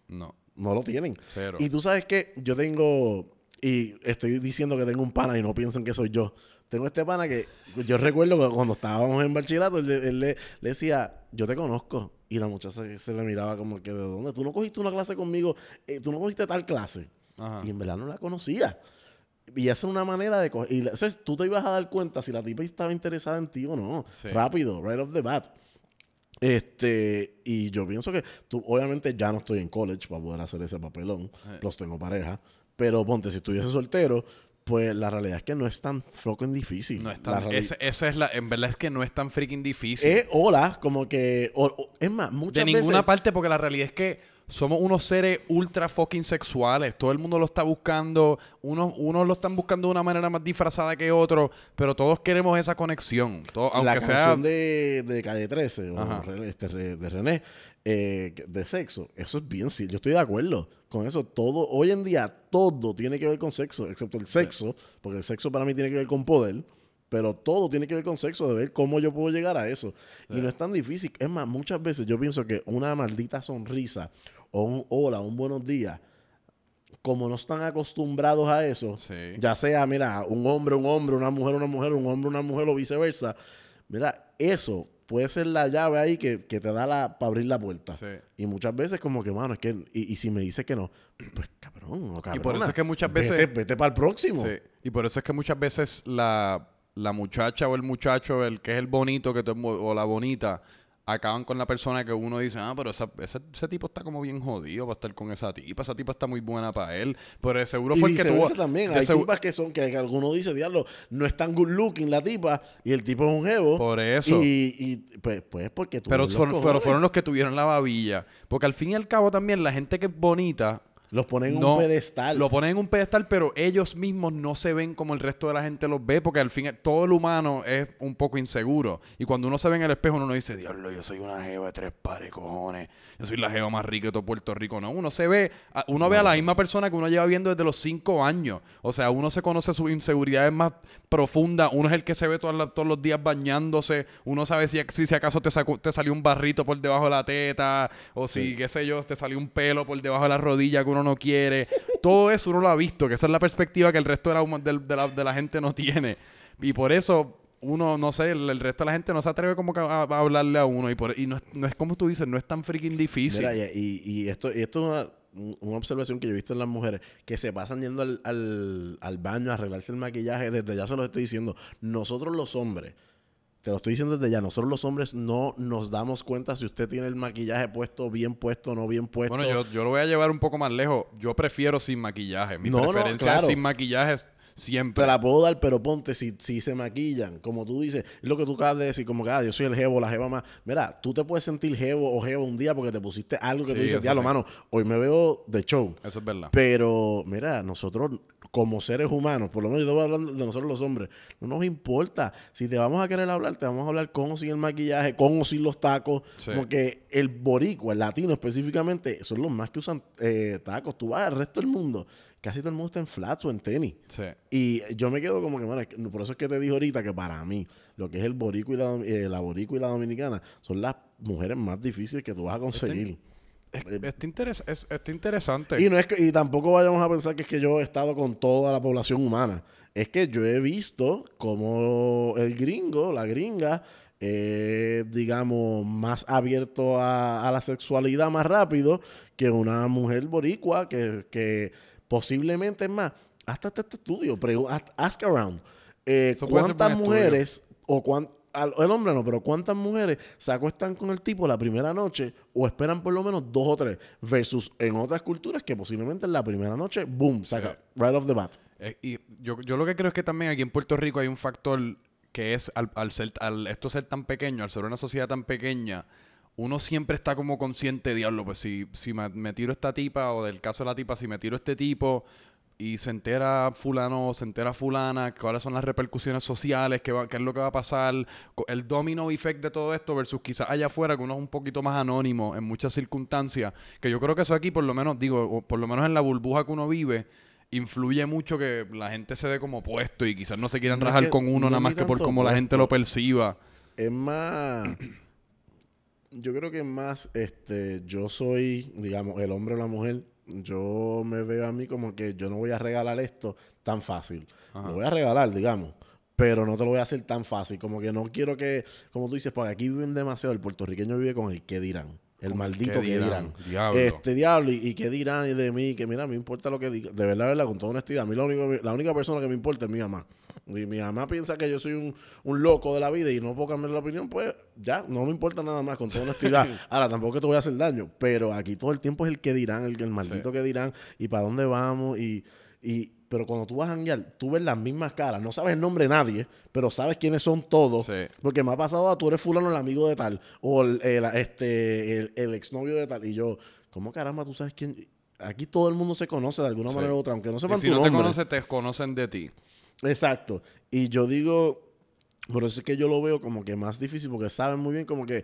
No, No lo tienen. cero. Y tú sabes que yo tengo, y estoy diciendo que tengo un pana y no piensen que soy yo. Tengo este pana que yo recuerdo que cuando estábamos en bachillerato, él, él le, le decía, yo te conozco. Y la muchacha se, se le miraba como que, ¿de dónde? Tú no cogiste una clase conmigo, eh, tú no cogiste tal clase. Ajá. Y en verdad no la conocía. Y esa es una manera de coger. Y tú te ibas a dar cuenta si la tipa estaba interesada en ti o no. Sí. Rápido, right off the bat. Este, y yo pienso que tú, obviamente ya no estoy en college para poder hacer ese papelón. Sí. Los tengo pareja. Pero ponte, si estuviese soltero, pues la realidad es que no es tan fucking difícil. No es tan, ese- esa es la, en verdad es que no es tan freaking difícil. Es hola, como que. o- o- es más, muchas de ninguna veces. parte, porque la realidad es que somos unos seres ultra fucking sexuales. Todo el mundo lo está buscando. Unos, unos lo están buscando de una manera más disfrazada que otros. Pero todos queremos esa conexión. Todo- la aunque sea. canción de, de Calle 13 o este, de René eh, de sexo, eso es bien sí, yo estoy de acuerdo con eso. Todo, hoy en día todo tiene que ver con sexo, excepto el sexo, porque el sexo para mí tiene que ver con poder, pero todo tiene que ver con sexo, de ver cómo yo puedo llegar a eso. Y no es tan difícil. Es más, muchas veces yo pienso que una maldita sonrisa o un hola, un buenos días, como no están acostumbrados a eso, Sí. ya sea, mira, un hombre, un hombre, una mujer, una mujer, un hombre, una mujer o viceversa, mira, eso puede ser la llave ahí que, que te da la para abrir la puerta. Sí. Y muchas veces como que, mano, es que, y, y si me dice que no, pues cabrón, o cabrona, Y por eso es que muchas vete- veces- Vete, para el próximo. Sí. Y por eso es que muchas veces la, la muchacha o el muchacho, el que es el bonito que mu- o la bonita, acaban con la persona que uno dice, ah, pero esa- ese, ese tipo está como bien jodido para estar con esa tipa. Esa tipa está muy buena para él. Pero de seguro Y fue el que tuvo. también. Hay tipas que son, que, que alguno dice, diablo, no es tan good looking la tipa, y el tipo es un jevo. Por eso. Y, y pues, pues porque tú Pero, son- pero fueron los que tuvieron la babilla. Porque al fin y al cabo también la gente que es bonita Los ponen en no- un pedestal. Lo ponen en un pedestal, pero ellos mismos no se ven como el resto de la gente los ve, porque al fin todo el humano es un poco inseguro. Y cuando uno se ve en el espejo, uno no dice, diablo, yo soy una jeva de tres pares, cojones. Yo soy la jeva más rica de todo Puerto Rico. No, uno se ve, uno ve a la misma persona que uno lleva viendo desde los cinco años. O sea, uno se conoce sus inseguridades más profundas. Uno es el que se ve todas las- todos los días bañándose. Uno sabe si, si, si acaso te, te salió un barrito por debajo de la teta, o si, qué sé yo, te salió un pelo por debajo de la rodilla que uno no quiere. Todo eso uno lo ha visto, que esa es la perspectiva que el resto de la, gente no tiene. Y por eso uno, no sé, el, resto de la gente no se atreve como a, a hablarle a uno. Y, por, y no, no es como tú dices, no es tan freaking difícil. Mira, y, esto, y esto es una, un- una observación que yo he visto en las mujeres que se pasan yendo al, al, baño a arreglarse el maquillaje. Desde ya se lo estoy diciendo. Nosotros los hombres, te lo estoy diciendo desde ya, nosotros los hombres no nos damos cuenta si usted tiene el maquillaje puesto, bien puesto no bien puesto. Bueno, yo, yo lo voy a llevar un poco más lejos. Yo prefiero sin maquillaje. Mi No, no, preferencia claro. es sin maquillaje siempre. Te la puedo dar, pero ponte, si, si se maquillan, como tú dices, es lo que tú acabas de decir, como que, ah, yo soy el jevo, la jeva más. Mira, tú te puedes sentir jevo o jevo un día porque te pusiste algo que Sí, tú dices, diablo, sí. mano, hoy me veo de show. Eso es verdad. Pero, mira, nosotros como seres humanos, por lo menos yo voy hablando de nosotros los hombres, no nos importa. Si te vamos a querer hablar, te vamos a hablar con o sin el maquillaje, con o sin los tacos. Sí. Como que el boricua, el latino específicamente, son los más que usan eh, tacos. Tú vas al resto del mundo, casi todo el mundo está en flats o en tenis. Sí. Y yo me quedo como que, bueno, por eso es que te dije ahorita que para mí, lo que es el boricua y la, eh, la boricua y la dominicana son las mujeres más difíciles que tú vas a conseguir. Es- está, interes- es- está interesante. Y no es que, y tampoco vayamos a pensar que es que yo he estado con toda la población humana. Es que yo he visto como el gringo, la gringa, eh, digamos, más abierto a, a la sexualidad más rápido que una mujer boricua que, que posiblemente es más. Hasta este estudio, pregu- ask- around. Eh, ¿Cuántas mujeres o cuán- al- el hombre no, pero ¿cuántas mujeres se acuestan con el tipo la primera noche o esperan por lo menos dos o tres? Versus en otras culturas que posiblemente en la primera noche, boom, saca, right off the bat. Eh, y yo, yo lo que creo es que también aquí en Puerto Rico hay un factor que es al, al ser, al esto ser tan pequeño, al ser una sociedad tan pequeña, uno siempre está como consciente, diablo, pues si, si me, me tiro esta tipa, o del caso de la tipa, si me tiro este tipo y se entera fulano o se entera fulana, cuáles son las repercusiones sociales, qué, va- qué es lo que va a pasar, el domino effect de todo esto versus quizás allá afuera que uno es un poquito más anónimo en muchas circunstancias, que yo creo que eso aquí por lo menos, digo, por lo menos en la burbuja que uno vive, influye mucho que la gente se dé como puesto y quizás no se quieran No rajar que- con uno no nada más que por cómo la gente lo perciba. Es más. Yo creo que más, este, yo soy, digamos, el hombre o la mujer. Yo me veo a mí como que yo no voy a regalar esto tan fácil. Ajá. Lo voy a regalar, digamos. Pero no te lo voy a hacer tan fácil. Como que no quiero que, como tú dices, porque aquí viven demasiado. El puertorriqueño vive con el que dirán. El Con maldito que dirán, diablo. Este diablo, y, y qué dirán de mí, que mira, me importa lo que diga. De verdad, verdad, con toda honestidad. A mí la única, la única persona que me importa es mi mamá. Y mi mamá piensa que yo soy un, un loco de la vida y no puedo cambiar la opinión, pues ya, no me importa nada más, con toda honestidad. [LAUGHS] Ahora, tampoco te voy a hacer daño, pero aquí todo el tiempo es el que dirán, el, el maldito que dirán, y para dónde vamos, y, y pero cuando tú vas a janguear, tú ves las mismas caras, no sabes el nombre de nadie, pero sabes quiénes son todos, Sí. porque me ha pasado a tú eres fulano el amigo de tal, o el, el- este, el, el exnovio de tal, y yo, ¿cómo caramba tú sabes quién? Aquí todo el mundo se conoce de alguna Sí. manera u otra, aunque no Y sepan si tu no te conocen, te conocen de ti. Exacto. Y yo digo, por eso es que yo lo veo como que más difícil, porque saben muy bien como que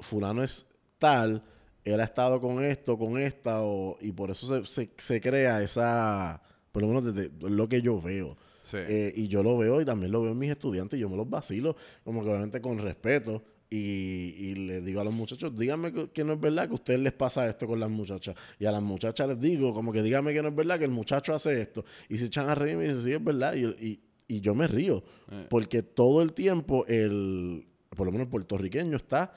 fulano es tal, él ha estado con esto, con esta, o, y por eso se, se- se crea esa, por lo menos desde lo que yo veo. Sí. Eh, y yo lo veo y también lo veo en mis estudiantes y yo me los vacilo, como que obviamente con respeto. Y, y les digo a los muchachos, díganme que, que no es verdad que a ustedes les pasa esto con las muchachas. Y a las muchachas les digo, como que díganme que no es verdad que el muchacho hace esto. Y se echan a reír y me dicen, sí, es verdad. Y, y- y yo me río. Eh. Porque todo el tiempo, el, por lo menos el puertorriqueño está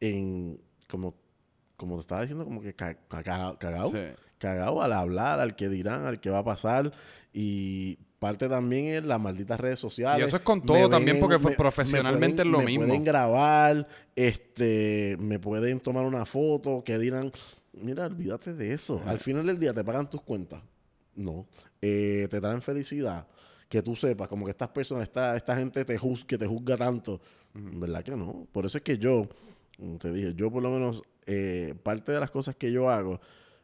en, como, como te estaba diciendo, como que ca- ca- ca- cagado Sí. Cagado al hablar, al que dirán, al que va a pasar. Y parte también es las malditas redes sociales. Y eso es con Me todo también, porque me- profesionalmente me es lo me mismo. pueden grabar, este, me pueden tomar una foto, que dirán, mira, olvídate de eso. Al final del día te pagan tus cuentas. No. Eh, te traen felicidad. Que tú sepas, como que estas personas, esta, esta gente te juz- que te juzga tanto. ¿Verdad que no? Por eso es que yo, como te dije, yo por lo menos, eh, parte de las cosas que yo hago,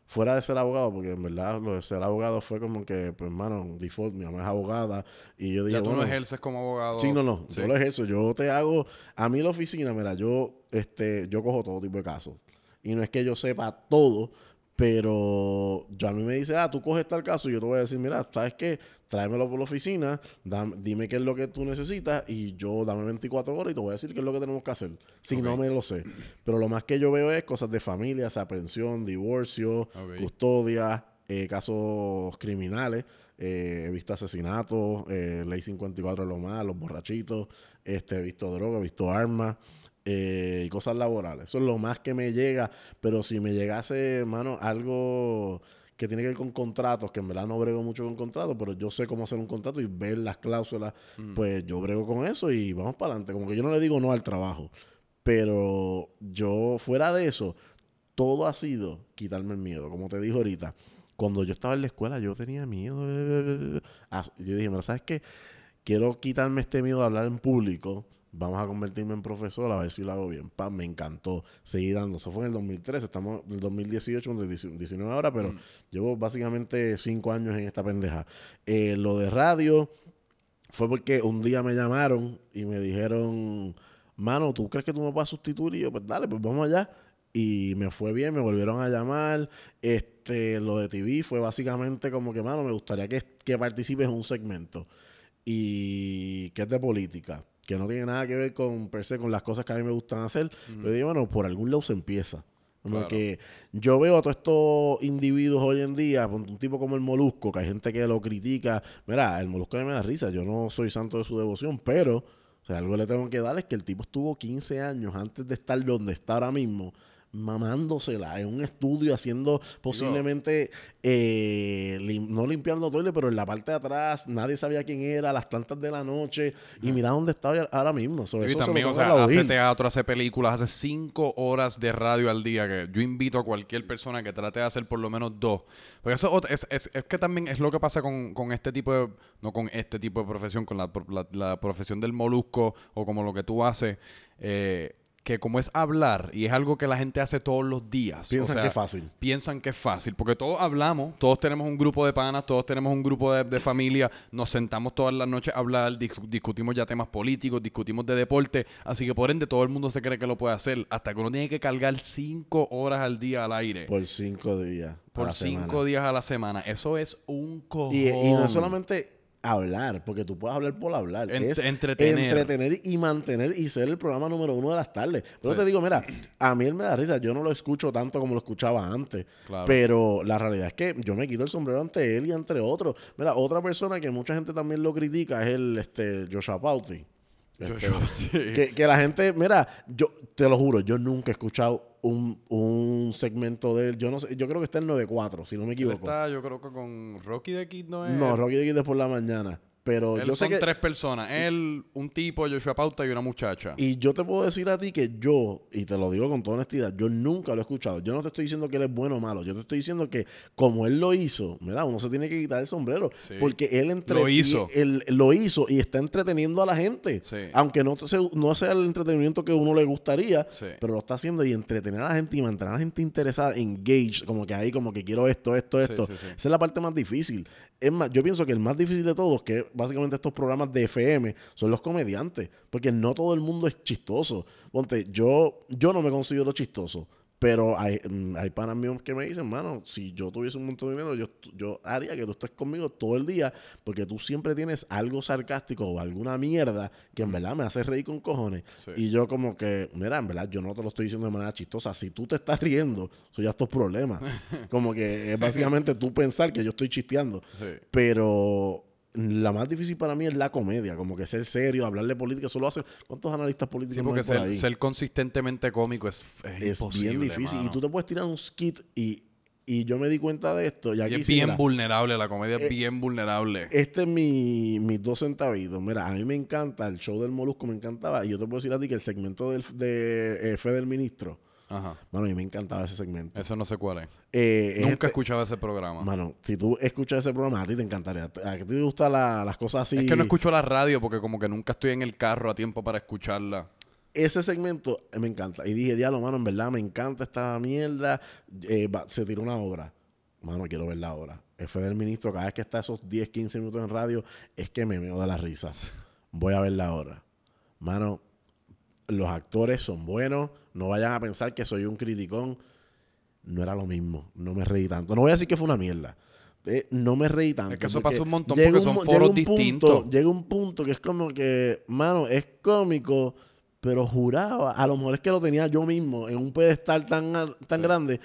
fuera de ser abogado, porque en verdad lo de ser abogado fue como que, pues hermano, default, mi mamá es abogada, y yo dije, Ya tú no bueno, ejerces como abogado. Sí, no, no, Sí. yo lo ejerzo. Yo te hago, a mí la oficina, mira, yo, este, yo cojo todo tipo de casos. Y no es que yo sepa todo, pero yo a mí me dice, ah, tú coges tal caso, y yo te voy a decir, mira, ¿sabes qué? Tráemelo por la oficina, dam- dime qué es lo que tú necesitas, y yo dame 24 horas y te voy a decir qué es lo que tenemos que hacer. Si no me lo sé. Pero lo más que yo veo es cosas de familia, o sea, pensión, divorcio, custodia, eh, casos criminales. eh, he visto asesinatos, eh, ley 54 es lo más, los borrachitos, este, he visto droga, he visto armas eh, y cosas laborales. Eso es lo más que me llega, pero si me llegase, hermano, algo que tiene que ver con contratos, que en verdad no brego mucho con contratos, pero yo sé cómo hacer un contrato y ver las cláusulas, pues yo brego con eso y vamos para adelante. Como que yo no le digo no al trabajo, pero yo fuera de eso, todo ha sido quitarme el miedo, como te dijo ahorita. Cuando yo estaba en la escuela, yo tenía miedo. ah, Yo dije, pero ¿sabes qué? Quiero quitarme este miedo de hablar en público. Vamos a convertirme en profesor, a ver si lo hago bien. Pa, me encantó. Seguí dando. Eso fue en el 2013. Estamos en el 2018, en el 19 ahora, pero llevo básicamente cinco años en esta pendeja. Eh, lo de radio fue porque un día me llamaron y me dijeron, mano, ¿tú crees que tú me puedas sustituir? Y yo, pues dale, pues vamos allá. Y me fue bien, me volvieron a llamar. Este, lo de TV fue básicamente como que, mano, me gustaría que, que participes en un segmento. Y que es de política. Que no tiene nada que ver con, per se, con las cosas que a mí me gustan hacer. Pero digo, bueno, por algún lado se empieza. Como Claro. que yo veo a todos estos individuos hoy en día, un tipo como el Molusco, que hay gente que lo critica. Mira, el Molusco a mí me da risa, yo no soy santo de su devoción, pero o sea, algo le tengo que dar es que el tipo estuvo 15 años antes de estar donde está ahora mismo, mamándosela en un estudio haciendo posiblemente eh, lim- no limpiando toile, pero en la parte de atrás nadie sabía quién era, las tantas de la noche y mira dónde estaba ahora mismo. So, Y eso se lo también, o sea, hace teatro, hace películas, hace cinco horas de radio al día. Que yo invito a cualquier persona que trate de hacer por lo menos dos. Porque eso es, es, es que también es lo que pasa con, con este tipo de. No con este tipo de profesión, con la, la- la profesión del molusco o como lo que tú haces. eh, que como es hablar y es algo que la gente hace todos los días. o Piensan sea, que es fácil. piensan que es fácil, porque todos hablamos, todos tenemos un grupo de panas, todos tenemos un grupo de, de familia, nos sentamos todas las noches a hablar, dis- discutimos ya temas políticos, discutimos de deporte, así que por ende todo el mundo se cree que lo puede hacer, hasta que uno tiene que cargar cinco horas al día al aire, por, Por cinco días. a la cinco semana. días a la semana, eso es un cojón. Y, y no es solamente hablar, porque tú puedes hablar por hablar. Ent- es entretener. entretener y mantener y ser el programa número uno de las tardes. Pero Sí. te digo, mira, a mí él me da risa. Yo no lo escucho tanto como lo escuchaba antes. Claro. Pero la realidad es que yo me quito el sombrero ante él y entre otros. Mira, otra persona que mucha gente también lo critica es el este, Joshua Pauti. Este, Joshua, sí. que, que la gente, mira, yo te lo juro, yo nunca he escuchado un, un segmento de él. Yo no sé, yo creo que está en 9-4, si no me equivoco. está, yo creo que con Rocky de Kid no es. No, Rocky de Kid es por la mañana. Pero Él yo sé son que. tres personas, él, un tipo, Joshua Pauta y una muchacha. Y yo te puedo decir a ti que yo, y te lo digo con toda honestidad, yo nunca lo he escuchado. Yo no te estoy diciendo que él es bueno o malo. Yo te estoy diciendo que como él lo hizo, mira, uno se tiene que quitar el sombrero. Sí. Porque él entre Lo hizo. Él lo hizo y está entreteniendo a la gente. Sí. Aunque no, se- no sea el entretenimiento que uno le gustaría, Sí. pero lo está haciendo y entretener a la gente y mantener a la gente interesada, engaged, como que ahí, como que quiero esto, esto, esto. Esa es la parte más difícil. Es más, yo pienso que el más difícil de todos, que básicamente estos programas de FM, son los comediantes. Porque no todo el mundo es chistoso. Ponte, yo, yo no me considero chistoso. Pero hay, mm, hay panas míos que me dicen, mano, si yo tuviese un montón de dinero, yo, yo haría que tú estés conmigo todo el día, porque tú siempre tienes algo sarcástico o alguna mierda que en verdad me hace reír con cojones. Sí. Y yo como que, mira, en verdad, yo no te lo estoy diciendo de manera chistosa. Si tú te estás riendo, eso ya es tu problema. [LAUGHS] como que es básicamente tú pensar que yo estoy chisteando. Sí. Pero la más difícil para mí es la comedia, como que ser serio, hablar de política. Solo hacen, ¿cuántos analistas políticos Sí, no porque por ser, ahí? ser consistentemente cómico es, es, es imposible, bien difícil. Y tú te puedes tirar un skit y, y yo me di cuenta de esto. Y es bien mira, vulnerable, la comedia Eh, es bien vulnerable. este es mi, mis dos centavitos. Mira, a mí me encanta el show del Molusco, me encantaba. Y yo te puedo decir a ti que el segmento del, de eh, Fe del Ministro, Ajá. mano, a mí me encantaba ese segmento. Eso no sé cuál es. Eh, Nunca he este- escuchado ese programa. Mano, si tú escuchas ese programa, a ti te encantaría. A ti te gustan la- las cosas así. Es que no escucho la radio porque como que nunca estoy en el carro a tiempo para escucharla. ese segmento eh, me encanta. Y dije, diablo, mano, en verdad me encanta esta mierda. Eh, va- se tiró una obra. Mano, quiero ver la obra. El del ministro, cada vez que está esos 10, 15 minutos en radio, es que me meo de la risa. [LAUGHS] Voy a ver la obra. Mano, los actores son buenos. No vayan a pensar que soy un criticón. No era lo mismo. No me reí tanto. No voy a decir que fue una mierda. Eh, no me reí tanto. Es que eso pasa un montón porque son foros punto- distintos. llega un punto que es como que, mano, es cómico, pero juraba, a lo mejor es que lo tenía yo mismo en un pedestal tan, tan Sí. grande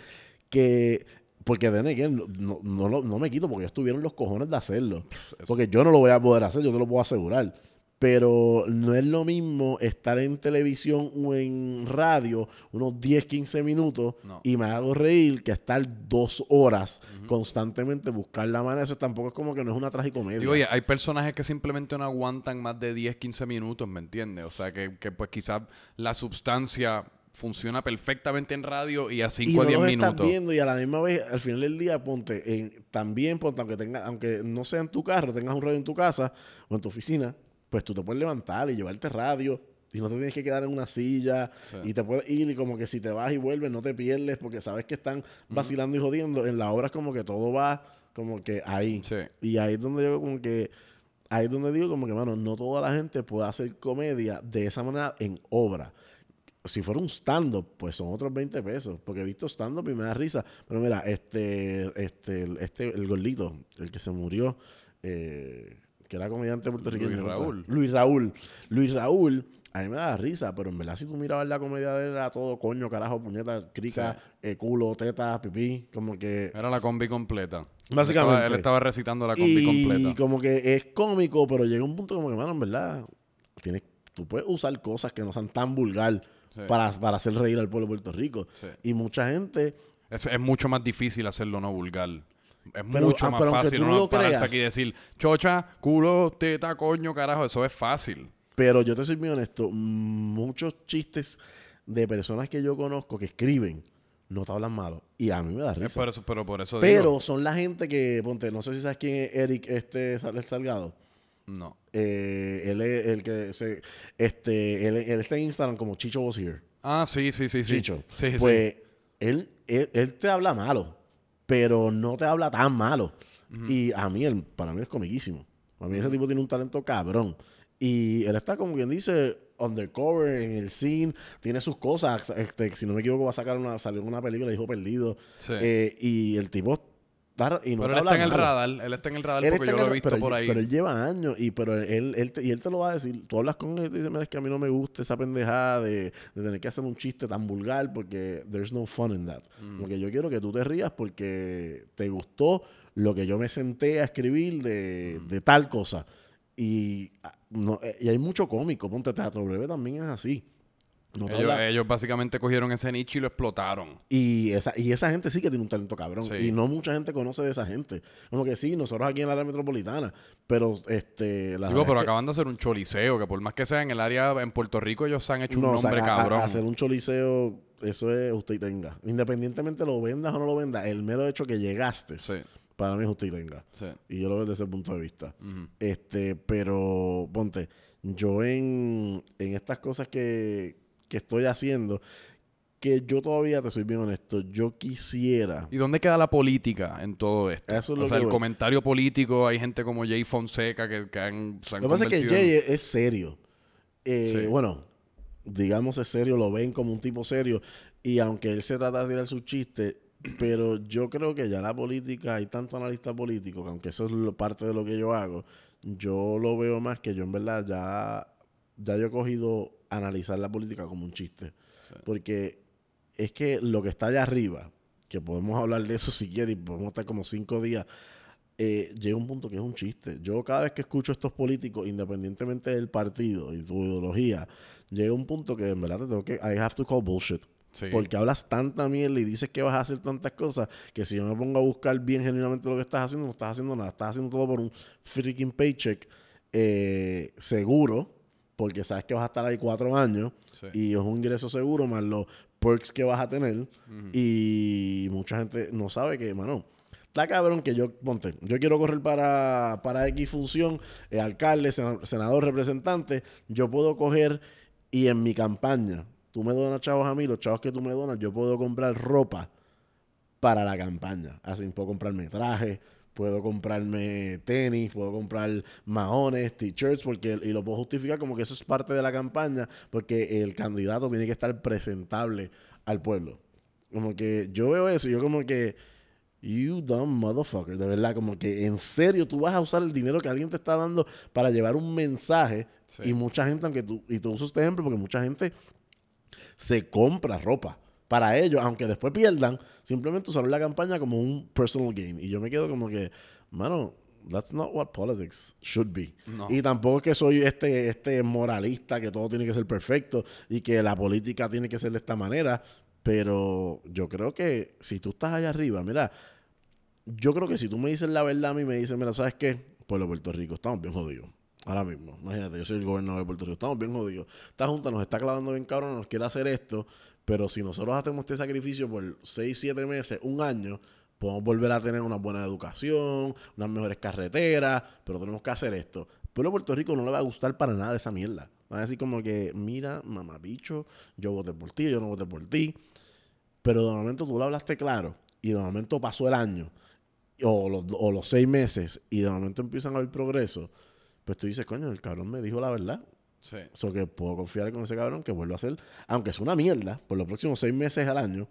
que, porque de again, no, no, no, me quito porque ellos tuvieron los cojones de hacerlo. eso- Porque yo no lo voy a poder hacer, yo te lo puedo asegurar. Pero no es lo mismo estar en televisión o en radio unos 10, 15 minutos No. y me hago reír que estar dos horas constantemente buscar la manera. Eso tampoco es como que no es una tragicomedia. Y oye, hay personajes que simplemente no aguantan más de 10, 15 minutos, ¿me entiendes? O sea, que, que pues quizás la sustancia funciona perfectamente en radio y a 5 y a no 10 los minutos. estás viendo y a la misma vez al final del día ponte en, también ponte aunque tenga aunque no sea en tu carro tengas un radio en tu casa o en tu oficina pues tú te puedes levantar y llevarte radio y no te tienes que quedar en una silla Sí. y te puedes ir y como que si te vas y vuelves no te pierdes porque sabes que están vacilando y jodiendo en la obra es como que todo va como que ahí Sí. y ahí es donde yo como que ahí es donde digo como que mano no toda la gente puede hacer comedia de esa manera en obra si fuera un stand-up, pues son otros 20 pesos. Porque he visto stand-up y me da risa. Pero mira, este, este, el- este, el gordito, el que se murió, eh, que era comediante puertorriqueño. Luis. Raúl. Luis Raúl. Luis Raúl, a mí me da risa, pero en verdad si tú mirabas la comedia de él era todo coño, carajo, puñeta, crica, eh, culo, teta, pipí, como que... Era la combi completa. Básicamente. Él estaba, él estaba recitando la combi Y completa. como que es cómico, pero llega un punto como que, mano, en verdad, tienes, tú puedes usar cosas que no sean tan vulgar, Sí. para, para hacer reír al pueblo de Puerto Rico. Sí. Y mucha gente... Es, es mucho más difícil hacerlo no vulgar. Es Pero, mucho ah, más fácil no pararse creas- aquí y decir chocha, culo, teta, coño, carajo. Eso es fácil. Pero yo te soy muy honesto, muchos chistes de personas que yo conozco que escriben no te hablan malo. Y a mí me da Es risa. por eso, pero por eso Pero digo. son la gente que, ponte, no sé si sabes quién es Eric este Sal- Salgado. No. Eh, él es el que se, este, él, él está en Instagram como Chicho Was Here. Ah, sí, sí, sí, sí. Chicho. Sí, sí. pues Él, él, él te habla malo, pero no te habla tan malo. Y a mí, él, para mí es comiquísimo. Para mí ese tipo tiene un talento cabrón. Y él está como quien dice undercover en el scene, tiene sus cosas. Este, si no me equivoco, va a sacar una, salió una película, Hijo Perdido. Sí. Eh, y el tipo está y no pero él está en el radar. Él está en el radar Él porque yo lo he visto pero por él- ahí. Pero él lleva años y, pero él, él te, y él te lo va a decir. Tú hablas con él y te dice, mira, es que a mí no me gusta esa pendejada de, de tener que hacer un chiste tan vulgar porque there's no fun in that. Mm. Porque yo quiero que tú te rías porque te gustó lo que yo me senté a escribir de, Mm. de tal cosa. Y, ah, no, eh, y hay mucho cómico. Ponte Teatro Breve también es así. No ellos, básicamente cogieron ese nicho y lo explotaron. y esa, y esa gente sí que tiene un talento cabrón. Sí. Y no mucha gente conoce de esa gente. Como que sí, nosotros aquí en la área metropolitana. Pero este. La Digo, pero es que- acaban de hacer un choliseo, que por más que sea en el área, en Puerto Rico, ellos se han hecho un No, o sea, nombre a- a- cabrón. hacer un choliseo, eso es usted y tenga. Independientemente lo vendas o no lo vendas, el mero hecho que llegaste, Sí. para mí es usted y tenga. Sí. Y yo lo veo desde ese punto de vista. Este, pero ponte, yo en, en estas cosas que, que estoy haciendo, que yo todavía te soy bien honesto, yo quisiera. ¿Y dónde queda la política en todo esto? Eso es o sea, que el voy. comentario político, hay gente como Jay Fonseca que, que han, se han Lo que pasa es que Jay en- es, serio. Eh, Sí. Bueno, digamos es serio, lo ven como un tipo serio. Y aunque él se trata de tirar sus chistes, pero yo creo que ya la política, hay tanto analista político, que aunque eso es lo- parte de lo que yo hago, yo lo veo más que yo en verdad ya, ya yo he cogido analizar la política como un chiste. Sí. Porque es que lo que está allá arriba, que podemos hablar de eso si quieres, y podemos estar como cinco días, eh, llega un punto que es un chiste. Yo cada vez que escucho a estos políticos, independientemente del partido y tu ideología, llega un punto que en verdad te tengo que, I have to call bullshit. Sí. Porque hablas tanta mierda y dices que vas a hacer tantas cosas que si yo me pongo a buscar bien genuinamente lo que estás haciendo, no estás haciendo nada. Estás haciendo todo por un freaking paycheck eh, seguro, porque sabes que vas a estar ahí cuatro años Sí. y es un ingreso seguro más los perks que vas a tener. Y mucha gente no sabe que, mano, está cabrón que yo, ponte, yo quiero correr para, para X función, eh, alcalde, sena- senador, representante, yo puedo coger y en mi campaña, tú me donas chavos a mí, los chavos que tú me donas, yo puedo comprar ropa para la campaña. Así puedo comprarme traje, puedo comprarme tenis, puedo comprar maones, t-shirts, porque y lo puedo justificar como que eso es parte de la campaña, porque el candidato tiene que estar presentable al pueblo. Como que yo veo eso y yo como que you dumb motherfucker, de verdad, como que en serio tú vas a usar el dinero que alguien te está dando para llevar un mensaje Sí. y mucha gente, aunque tú, y te uso este ejemplo porque mucha gente se compra ropa para ellos, aunque después pierdan, simplemente usaron la campaña como un personal gain. Y yo me quedo como que, mano, that's not what politics should be. No. Y tampoco es que soy este, este moralista que todo tiene que ser perfecto y que la política tiene que ser de esta manera. Pero yo creo que si tú estás allá arriba, mira, yo creo que si tú me dices la verdad a mí, me dices, mira, ¿sabes qué? Pueblo de Puerto Rico, estamos bien jodidos. Ahora mismo, imagínate, yo soy el gobernador de Puerto Rico, estamos bien jodidos. Esta junta nos está clavando bien cabrón, nos quiere hacer esto, pero si nosotros hacemos este sacrificio por 6, 7 meses, un año, podemos volver a tener una buena educación, unas mejores carreteras, pero tenemos que hacer esto. El pueblo Puerto Rico no le va a gustar para nada esa mierda. Van a decir como que, mira, mamabicho, yo voté por ti, yo no voté por ti. Pero de momento tú lo hablaste claro y de momento pasó el año o los, o los seis meses y de momento empiezan a haber progreso, pues tú dices, coño, el cabrón me dijo la verdad. Sí. Eso que puedo confiar con ese cabrón que vuelva a hacer, aunque es una mierda, por los próximos seis meses al año,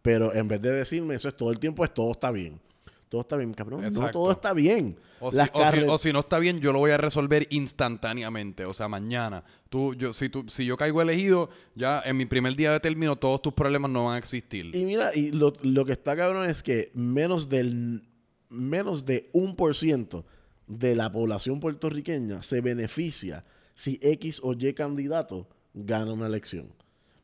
pero en vez de decirme eso es todo el tiempo, es todo está bien. Todo está bien, cabrón. No todo está bien. O si, o, si, o si no está bien, yo lo voy a resolver instantáneamente. O sea, mañana. Tú, yo, si, tú, si yo caigo elegido, ya en mi primer día de término, todos tus problemas no van a existir. Y mira, y lo, lo que está cabrón es que menos del menos de un por ciento de la población puertorriqueña se beneficia si X o Y candidato gana una elección.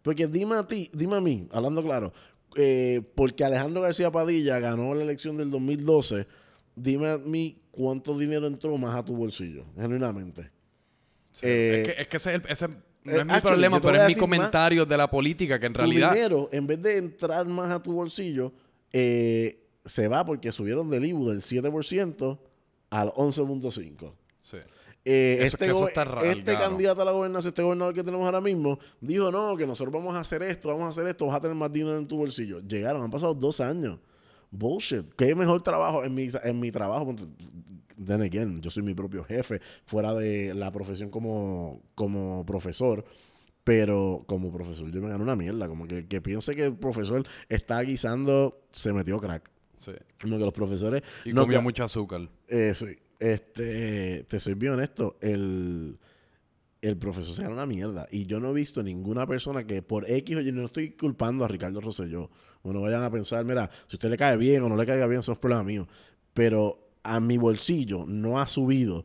Porque dime a ti, dime a mí, hablando claro, eh, porque Alejandro García Padilla ganó la elección del 2012, dime a mí cuánto dinero entró más a tu bolsillo, genuinamente. Sí, Eh, es que, es que ese, es el- ese no eh, es mi actually, problema, pero es mi más- comentario de la política, que en tu realidad... dinero, en vez de entrar más a tu bolsillo, eh, se va porque subieron del IBU del 7% al 11.5%. Sí. Eh, Eso- este eso está raro, este candidato a la gobernación, este gobernador que tenemos ahora mismo, dijo, no, que nosotros vamos a hacer esto, vamos a hacer esto, vas a tener más dinero en tu bolsillo. Llegaron, han pasado dos años. Bullshit. Qué mejor trabajo en mi, en mi trabajo. Then again, yo soy mi propio jefe, fuera de la profesión como, como profesor. Pero como profesor yo me gano una mierda. Como que, que piense que el profesor está guisando, se metió crack. sí. Como que los profesores... Y no ca- mucho azúcar. eh, sí. Este, te soy bien honesto, el, el profesor se gana una mierda. Y yo no he visto ninguna persona que por X o Y, no estoy culpando a Ricardo Rosselló. O no vayan a pensar, mira, si usted le cae bien o no le caiga bien, eso es problema mío. Pero a mi bolsillo no ha subido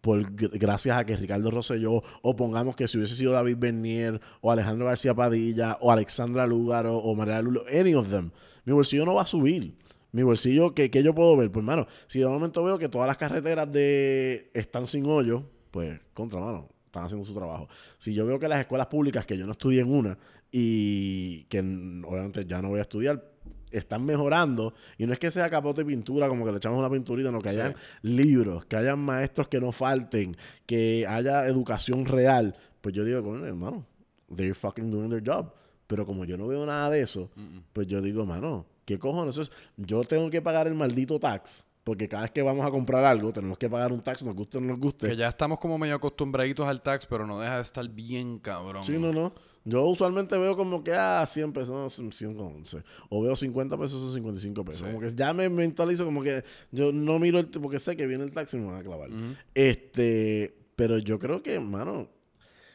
por gr- gracias a que Ricardo Rosselló, o pongamos que si hubiese sido David Bernier, o Alejandro García Padilla, o Alexandra Lúgaro, o María Lulo, any of them, mi bolsillo no va a subir. Mi bolsillo, ¿qué, qué yo puedo ver? Pues, mano, si de momento veo que todas las carreteras de están sin hoyo, pues, contra, mano, están haciendo su trabajo. Si yo veo que las escuelas públicas, que yo no estudié en una, y que obviamente ya no voy a estudiar, están mejorando, y no es que sea capote y pintura, como que le echamos una pinturita, no, que hayan libros, que hayan maestros que no falten, que haya educación real, pues yo digo, hermano, they're fucking doing their job. Pero como yo no veo nada de eso, pues yo digo, mano, ¿qué cojones? Entonces, yo tengo que pagar el maldito tax, porque cada vez que vamos a comprar algo, tenemos que pagar un tax, nos guste o no nos guste. Que ya estamos como medio acostumbraditos al tax, pero no deja de estar bien cabrón. Sí, no, no. Yo usualmente veo como que, ah, 100 pesos, no, son 111. O veo 50 pesos, son 55 pesos. Sí. Como que ya me mentalizo como que yo no miro el... Porque sé que viene el taxi y me van a clavar. Este... Pero yo creo que, mano...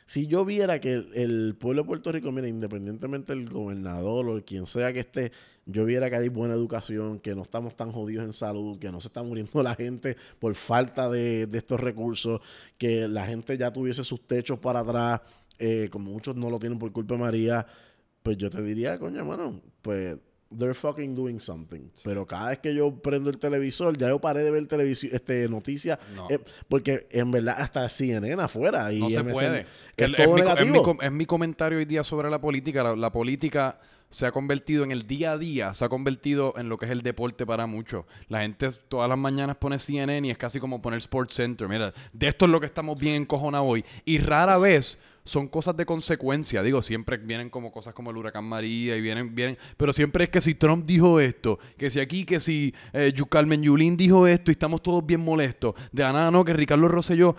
Si yo viera que el, el pueblo de Puerto Rico, mira, independientemente del gobernador o quien sea que esté, yo viera que hay buena educación, que no estamos tan jodidos en salud, que no se está muriendo [LAUGHS] la gente por falta de, de estos recursos, que la gente ya tuviese sus techos para atrás, eh, como muchos no lo tienen por culpa de María, pues yo te diría, coño, mano, pues they're fucking doing something. Pero cada vez que yo prendo el televisor, ya yo paré de ver televisión, este, noticias, No. eh, porque en verdad hasta CNN afuera y No se MSN, puede. Es el- todo es, mi, es mi negativo. com- es mi comentario hoy día sobre la política. La, la política se ha convertido en el día a día, se ha convertido en lo que es el deporte para muchos. La gente todas las mañanas pone CNN y es casi como poner Sports Center. Mira, de esto es lo que estamos bien encojonados hoy. Y rara vez son cosas de consecuencia. Digo, siempre vienen como cosas como el huracán María y vienen, vienen, pero siempre es que si Trump dijo esto, que si aquí, que si eh, Carmen Yulín dijo esto y estamos todos bien molestos. De nada, no, que Ricardo Rosselló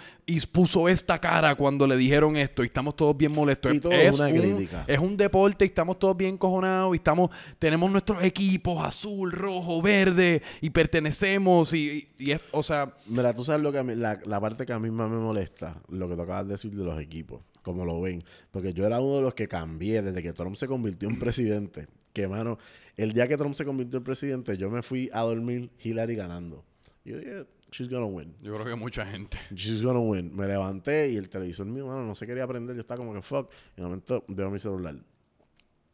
puso esta cara cuando le dijeron esto y estamos todos bien molestos. Y todo es una un, crítica. es un deporte y estamos todos bien cojonados y estamos, tenemos nuestros equipos azul, rojo, verde y pertenecemos y, y- y es, o sea, Mira, tú sabes lo que a mí- la, la parte que a mí más me molesta, lo que tú acabas de decir de los equipos, como lo ven. Porque yo era uno de los que cambié desde que Trump se convirtió en [CLEARS THROAT] presidente. Que, mano, el día que Trump se convirtió en presidente, yo me fui a dormir Hillary ganando. Yo dije, she's gonna win. yo creo que mucha gente. She's gonna win. Me levanté y el televisor mío, mano, no se quería prender. Yo estaba como que fuck. Y de momento veo mi celular.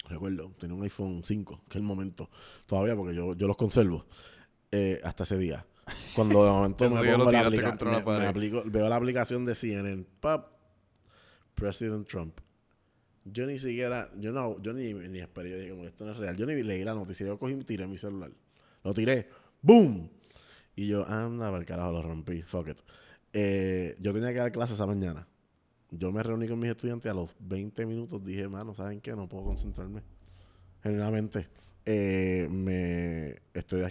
Recuerdo, tenía un iPhone 5, que es el momento. Todavía porque yo, yo los conservo. eh, hasta ese día. Cuando de momento [LAUGHS] me pongo la aplica- me- me aplico- veo la aplicación de CNN. Pap, President Trump. Yo ni siquiera, yo no, yo ni, ni esperé, yo dije como esto no es real. Yo ni leí la noticia, yo cogí y tiré mi celular. Lo tiré, ¡boom! Y yo, anda, para el carajo, lo rompí, fuck it. Eh, yo tenía que dar clases esa mañana. Yo me reuní con mis estudiantes a los 20 minutos dije, mano, ¿saben qué? No puedo concentrarme. Genuinamente. Eh, me estoy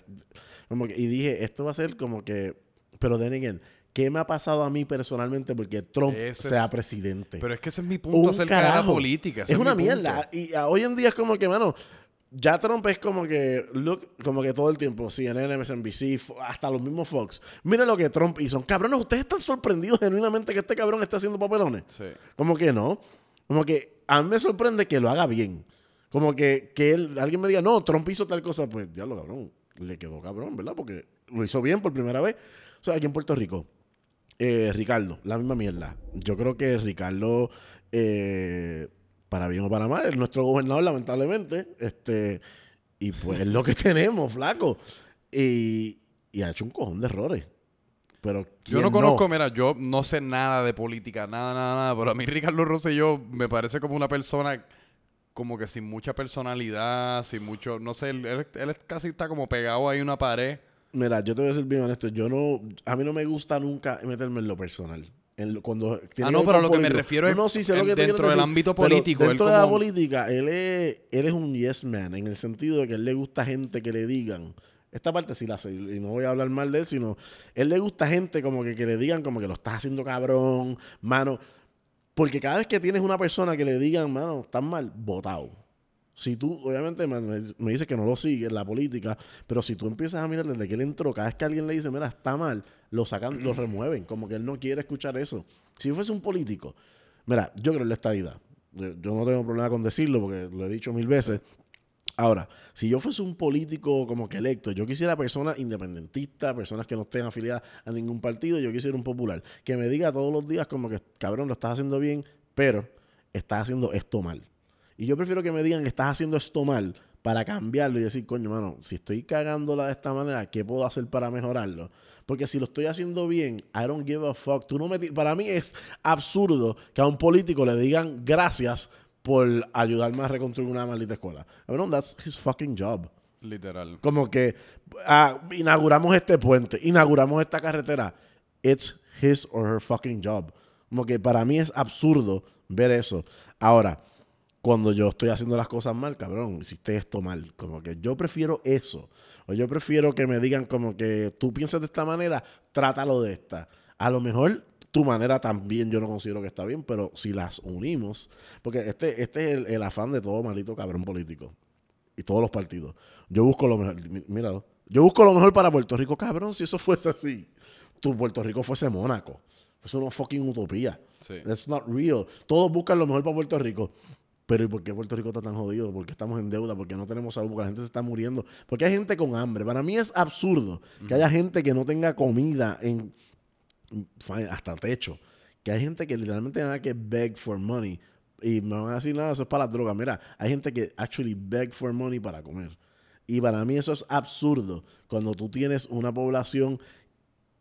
como que, y dije, esto va a ser como que, pero then again, ¿qué me ha pasado a mí personalmente porque Trump Ese sea es- presidente? Pero es que ese es mi punto Un acerca de la carajo. política. ese es una mierda. Y hoy en día es como que, mano, ya Trump es como que, look, como que todo el tiempo, CNN, MSNBC, hasta los mismos Fox. Miren lo que Trump hizo. Cabrones, ustedes están sorprendidos genuinamente que este cabrón esté haciendo papelones. Sí. Como que no. Como que a mí me sorprende que lo haga bien. Como que, que él, alguien me diga, no, Trump hizo tal cosa. Pues, diablo, cabrón. Le quedó cabrón, ¿verdad? Porque lo hizo bien por primera vez. O sea, aquí en Puerto Rico. Eh, Ricardo, la misma mierda. Yo creo que Ricardo eh, para bien o para mal, es nuestro gobernador, lamentablemente. Este, y pues es lo que [LAUGHS] tenemos, flaco. Y, y ha hecho un cojón de errores. Pero Yo ¿quién no conozco, mira, yo no sé nada de política, nada, nada, nada. Pero a mí Ricardo Rosselló me parece como una persona como que sin mucha personalidad, sin mucho, no sé, él, él- casi está como pegado ahí a una pared. Mira, yo te voy a ser bien honesto. Yo no, a mí no me gusta nunca meterme en lo personal. En lo- cuando Ah, no, pero lo que me refiero es No, no, sí, sé en- lo que dentro del decir, ámbito político, él Dentro de la política, él es, él es un yes man, en el sentido de que él le gusta gente que le digan. Esta parte sí la sé, y no voy a hablar mal de él, sino él le gusta gente como que, que le digan como que lo estás haciendo cabrón, mano. Porque cada vez que tienes una persona que le digan, mano, estás mal, votado. Si tú, obviamente, me, dices que no lo sigues la política, pero si tú empiezas a mirar desde que él entró, cada vez que alguien le dice, mira, está mal, lo sacan, lo remueven, como que él no quiere escuchar eso. Si fuese un político, mira, yo creo en la estadidad. Yo, yo no tengo problema con decirlo porque lo he dicho mil veces. Ahora, si yo fuese un político como que electo, yo quisiera personas independentistas, personas que no estén afiliadas a ningún partido, yo quisiera un popular, que me diga todos los días como que, cabrón, lo estás haciendo bien, pero estás haciendo esto mal. Y yo prefiero que me digan que estás haciendo esto mal para cambiarlo y decir, coño, mano, si estoy cagándola de esta manera, ¿qué puedo hacer para mejorarlo? Porque si lo estoy haciendo bien, I don't give a fuck. Tú no me para mí es absurdo que a un político le digan gracias por ayudarme a reconstruir una maldita escuela. Cabrón, that's his fucking job. Literal. Como que ah, inauguramos este puente, inauguramos esta carretera. It's his or her fucking job. Como que para mí es absurdo ver eso. Ahora, cuando yo estoy haciendo las cosas mal, cabrón, hiciste esto mal. Como que yo prefiero eso. O yo prefiero que me digan como que tú piensas de esta manera, trátalo de esta. A lo mejor tu manera también yo no considero que está bien, pero si las unimos, porque este, este es el, el afán de todo maldito cabrón político y todos los partidos. Yo busco lo mejor, mí- míralo. Yo busco lo mejor para Puerto Rico, cabrón, si eso fuese así. Tu Puerto Rico fuese Mónaco. Es una fucking utopía. Sí. That's not real. Todos buscan lo mejor para Puerto Rico. Pero ¿y por qué Puerto Rico está tan jodido? ¿Por qué estamos en deuda? ¿Por qué no tenemos salud? Porque la gente se está muriendo. Porque hay gente con hambre. Para mí es absurdo que haya gente que no tenga comida en hasta techo. Que hay gente que literalmente nada que beg for money. Y me van a decir, nada, eso es para las drogas. Mira, hay gente que actually beg for money para comer. Y para mí eso es absurdo. Cuando tú tienes una población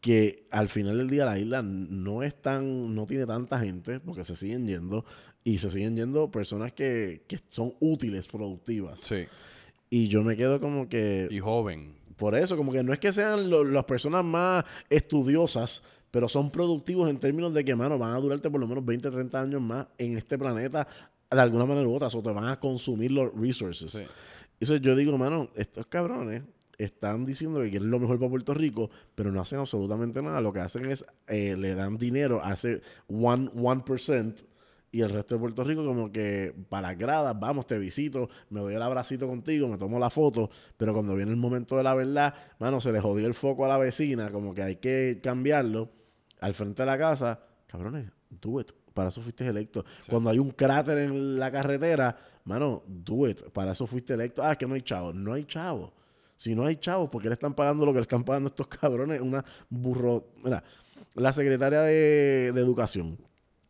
que al final del día la isla no es tan, no tiene tanta gente, porque se siguen yendo, y se siguen yendo personas que, que son útiles, productivas. Sí. Y yo me quedo como que... Y joven. Por eso, como que no es que sean lo- las personas más estudiosas, pero son productivos en términos de que, mano, van a durarte por lo menos 20, 30 años más en este planeta, de alguna manera u otra, o te van a consumir los resources. Sí. Eso yo digo, mano, estos cabrones están diciendo que quieren lo mejor para Puerto Rico, pero no hacen absolutamente nada. Lo que hacen es, eh, le dan dinero a ese 1%, 1% y el resto de Puerto Rico como que para las gradas, vamos, te visito, me doy el abracito contigo, me tomo la foto, pero cuando viene el momento de la verdad, mano, se le jodió el foco a la vecina, como que hay que cambiarlo al frente de la casa, cabrones, do it. Para eso fuiste electo. Cuando hay un cráter en la carretera, mano, do it. Para eso fuiste electo. Ah, es que no hay chavos. No hay chavos. Si no hay chavos, ¿por qué le están pagando lo que le están pagando estos cabrones? Una burro. Mira, la secretaria de, de Educación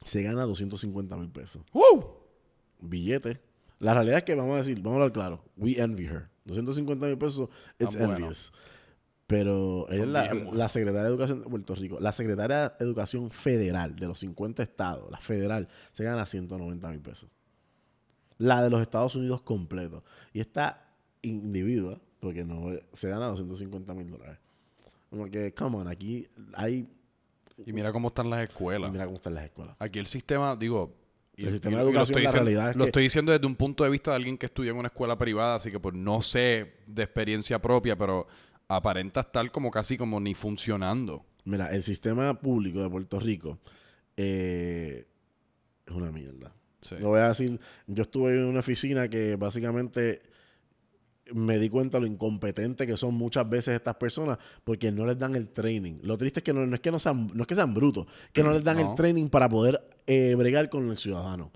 se gana 250 mil pesos. ¡Woo! Billete. La realidad es que, vamos a decir, vamos a hablar claro. We envy her. 250 mil pesos, it's Ah, bueno. envious. Pero ella es la, secretaria de Educación de Puerto Rico. La secretaria de Educación Federal de los 50 estados, la federal, se gana 190 mil pesos. La de los Estados Unidos completo. Y esta individua, porque no se gana 250 mil dólares. Como que, come on, aquí hay. Y mira cómo están las y escuelas. Mira cómo están las escuelas. Aquí el sistema, digo... y- El sistema y- de y lo educación, estoy la diciendo- realidad es Lo que- estoy diciendo desde un punto de vista de alguien que estudió en una escuela privada, así que pues no sé de experiencia propia, pero aparenta estar como casi como ni funcionando. Mira, el sistema público de Puerto Rico eh, es una mierda. Sí. Lo voy a decir, yo estuve en una oficina que básicamente me di cuenta lo incompetente que son muchas veces estas personas porque no les dan el training. Lo triste es que no, no es que no sean, no es que sean brutos, que no les dan No. el training para poder eh, bregar con el ciudadano.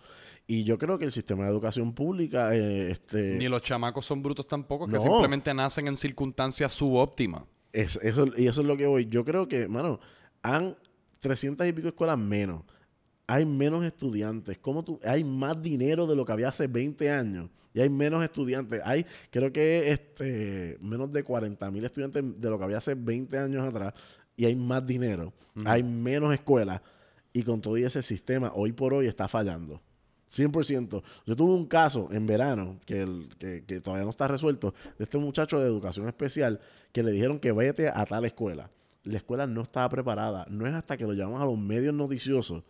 Y yo creo que el sistema de educación pública, eh, este, Ni los chamacos son brutos tampoco, que simplemente nacen en circunstancias subóptimas. Es, eso, y eso es lo que voy. Yo creo que, mano, han 300 y pico escuelas menos. hay menos estudiantes. ¿Cómo tú, hay más dinero de lo que había hace 20 años. Y hay menos estudiantes. Hay, creo que este, menos de 40 mil estudiantes de lo que había hace 20 años atrás. Y hay más dinero. Hay menos escuelas. Y con todo ese sistema, hoy por hoy está fallando. 100%. Yo tuve un caso en verano que, el, que, que, todavía no está resuelto de este muchacho de educación especial que le dijeron que vete a tal escuela. La escuela no estaba preparada. No es hasta que lo llevamos a los medios noticiosos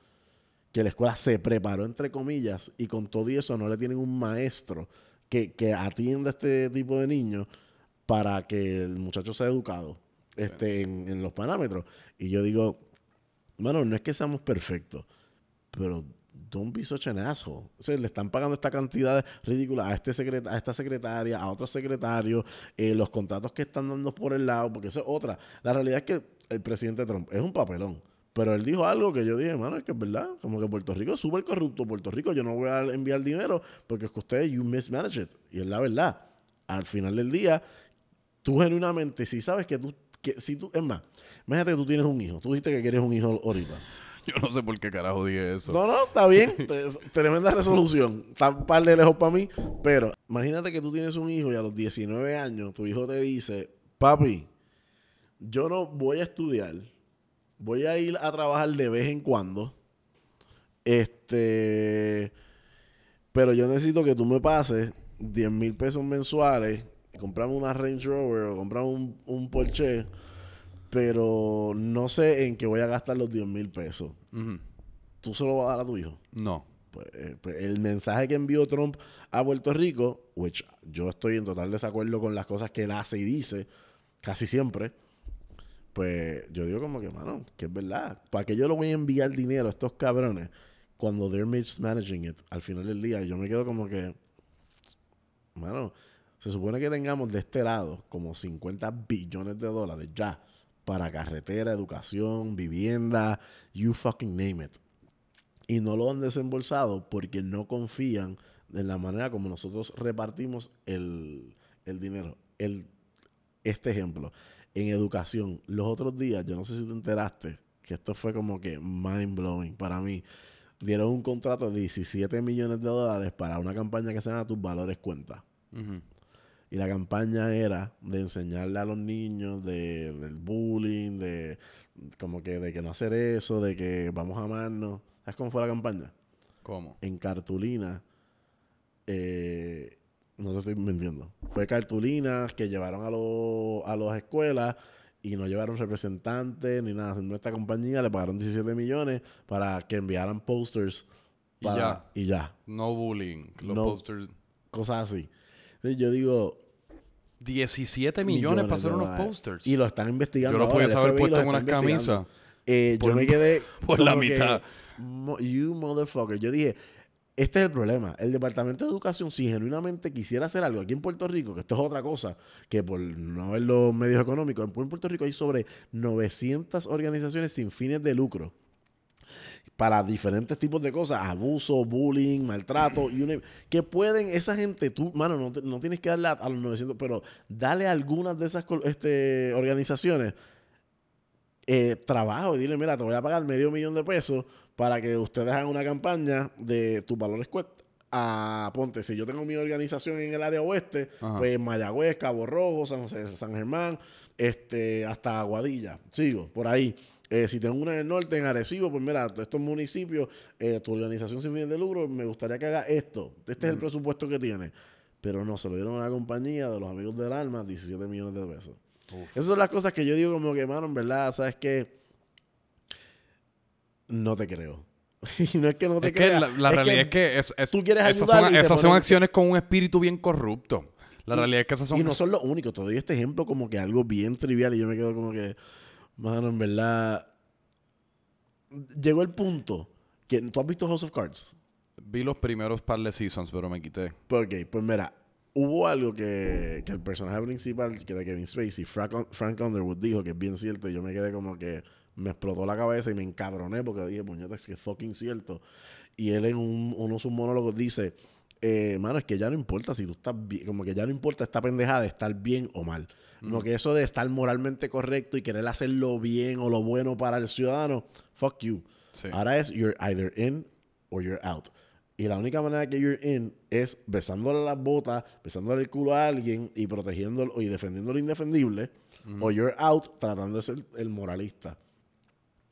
que la escuela se preparó, entre comillas, y con todo eso no le tienen un maestro que, que atienda a este tipo de niños para que el muchacho sea educado este, en, en, los parámetros. Y yo digo, bueno, no es que seamos perfectos, pero don't be such an asshole. O sea, le están pagando esta cantidad ridícula a, este secret a esta secretaria, a otros secretarios, eh, los contratos que están dando por el lado, porque eso es otra. La realidad es que el presidente Trump es un papelón. Pero él dijo algo que yo dije, mano, es que es verdad. Como que Puerto Rico es súper corrupto. Puerto Rico yo no voy a enviar dinero porque es que ustedes, you mismanage it. Y es la verdad. Al final del día, tú genuinamente, si sabes que tú, que, si tú, es más, imagínate que tú tienes un hijo. Tú dijiste que quieres un hijo ahorita. [LAUGHS] Yo no sé por qué carajo dije eso. No, no, está bien. [LAUGHS] Tremenda resolución. Está un par de lejos para mí. Pero imagínate que tú tienes un hijo y a los 19 años tu hijo te dice, papi, yo no voy a estudiar voy a ir a trabajar de vez en cuando. Este. Pero yo necesito que tú me pases 10 mil pesos mensuales. Compramos una Range Rover o compramos un, un, Porsche. Pero no sé en qué voy a gastar los 10 mil pesos. Uh -huh. ¿Tú se lo vas a dar a tu hijo? No. Pues, pues, el mensaje que envió Trump a Puerto Rico, which yo estoy en total desacuerdo con las cosas que él hace y dice, casi siempre pues yo digo como que, mano, que es verdad. ¿Para qué yo le voy a enviar dinero a estos cabrones cuando they're mismanaging it al final del día? Yo me quedo como que, mano, se supone que tengamos de este lado como 50 billones de dólares ya para carretera, educación, vivienda, you fucking name it. Y no lo han desembolsado porque no confían en la manera como nosotros repartimos el, el dinero. El, este ejemplo en educación. Los otros días, yo no sé si te enteraste, que esto fue como que mind blowing para mí. Dieron un contrato de 17 millones de dólares para una campaña que se llama Tus Valores Cuenta. Uh -huh. Y la campaña era de enseñarle a los niños de, del bullying, de como que de que no hacer eso, de que vamos a amarnos. ¿Sabes cómo fue la campaña? ¿Cómo? En cartulina. Eh, no te estoy mintiendo. Fue cartulinas que llevaron a, lo, a las escuelas y no llevaron representantes ni nada. Nuestra compañía le pagaron 17 millones para que enviaran posters. Para, y ya. Y ya. No bullying. Los No. posters. Cosas así. Entonces yo digo... 17 millones, para hacer unos posters. Y lo están investigando. Yo lo haber FBI puesto en unas camisas. Eh, Por- yo me quedé... [LAUGHS] por la que, mitad. You motherfucker. Yo dije... Este es el problema. El Departamento de Educación, si genuinamente quisiera hacer algo aquí en Puerto Rico, que esto es otra cosa, que por no ver los medios económicos, en Puerto Rico hay sobre 900 organizaciones sin fines de lucro para diferentes tipos de cosas, abuso, bullying, maltrato, name- que pueden, esa gente, tú, mano, no, no tienes que darle a, los 900, pero dale a algunas de esas este, organizaciones eh, trabajo y dile, mira, te voy a pagar medio millón de pesos para que ustedes hagan una campaña de tus valores cuest a ponte, si yo tengo mi organización en el área oeste, Ajá. pues Mayagüez, Cabo Rojo, San, San Germán, este, hasta Aguadilla, sigo, por ahí. Eh, si tengo una en el norte, en Arecibo, pues mira, estos municipios, eh, tu organización sin fines de lucro, me gustaría que haga esto. Este es el presupuesto que tiene. Pero no, se lo dieron a la compañía de los amigos del alma, 17 millones de pesos. Esas son las cosas que yo digo como que, mano, en verdad, ¿sabes qué? No te creo. [LAUGHS] y no es que no te Es que la, realidad es que es- es- tú quieres esas ayudar son, esas son acciones con un espíritu bien corrupto. La Y- realidad es que esas son... Y no son los únicos. Te doy este ejemplo como que algo bien trivial y yo me quedo como que, mano, en verdad... Llegó el punto que... ¿Tú has visto House of Cards? Vi los primeros par de seasons, pero me quité. Ok, pues mira, hubo algo que, que el personaje principal, que era Kevin Spacey, Frank, Frank Underwood, dijo que es bien cierto. Y yo me quedé como que me explotó la cabeza y me encabroné porque dije, puñeta, es que es fucking cierto. Y él en un, uno de sus monólogos dice, eh, mano, es que ya no importa si tú estás bien, como que ya no importa esta pendejada de estar bien o mal. No que eso de estar moralmente correcto y querer hacerlo bien o lo bueno para el ciudadano, fuck you. Sí. Ahora es you're either in or you're out. Y la única manera que you're in es besándole las botas, besándole el culo a alguien y protegiéndolo y defendiendo lo indefendible. O you're out tratando de ser el moralista.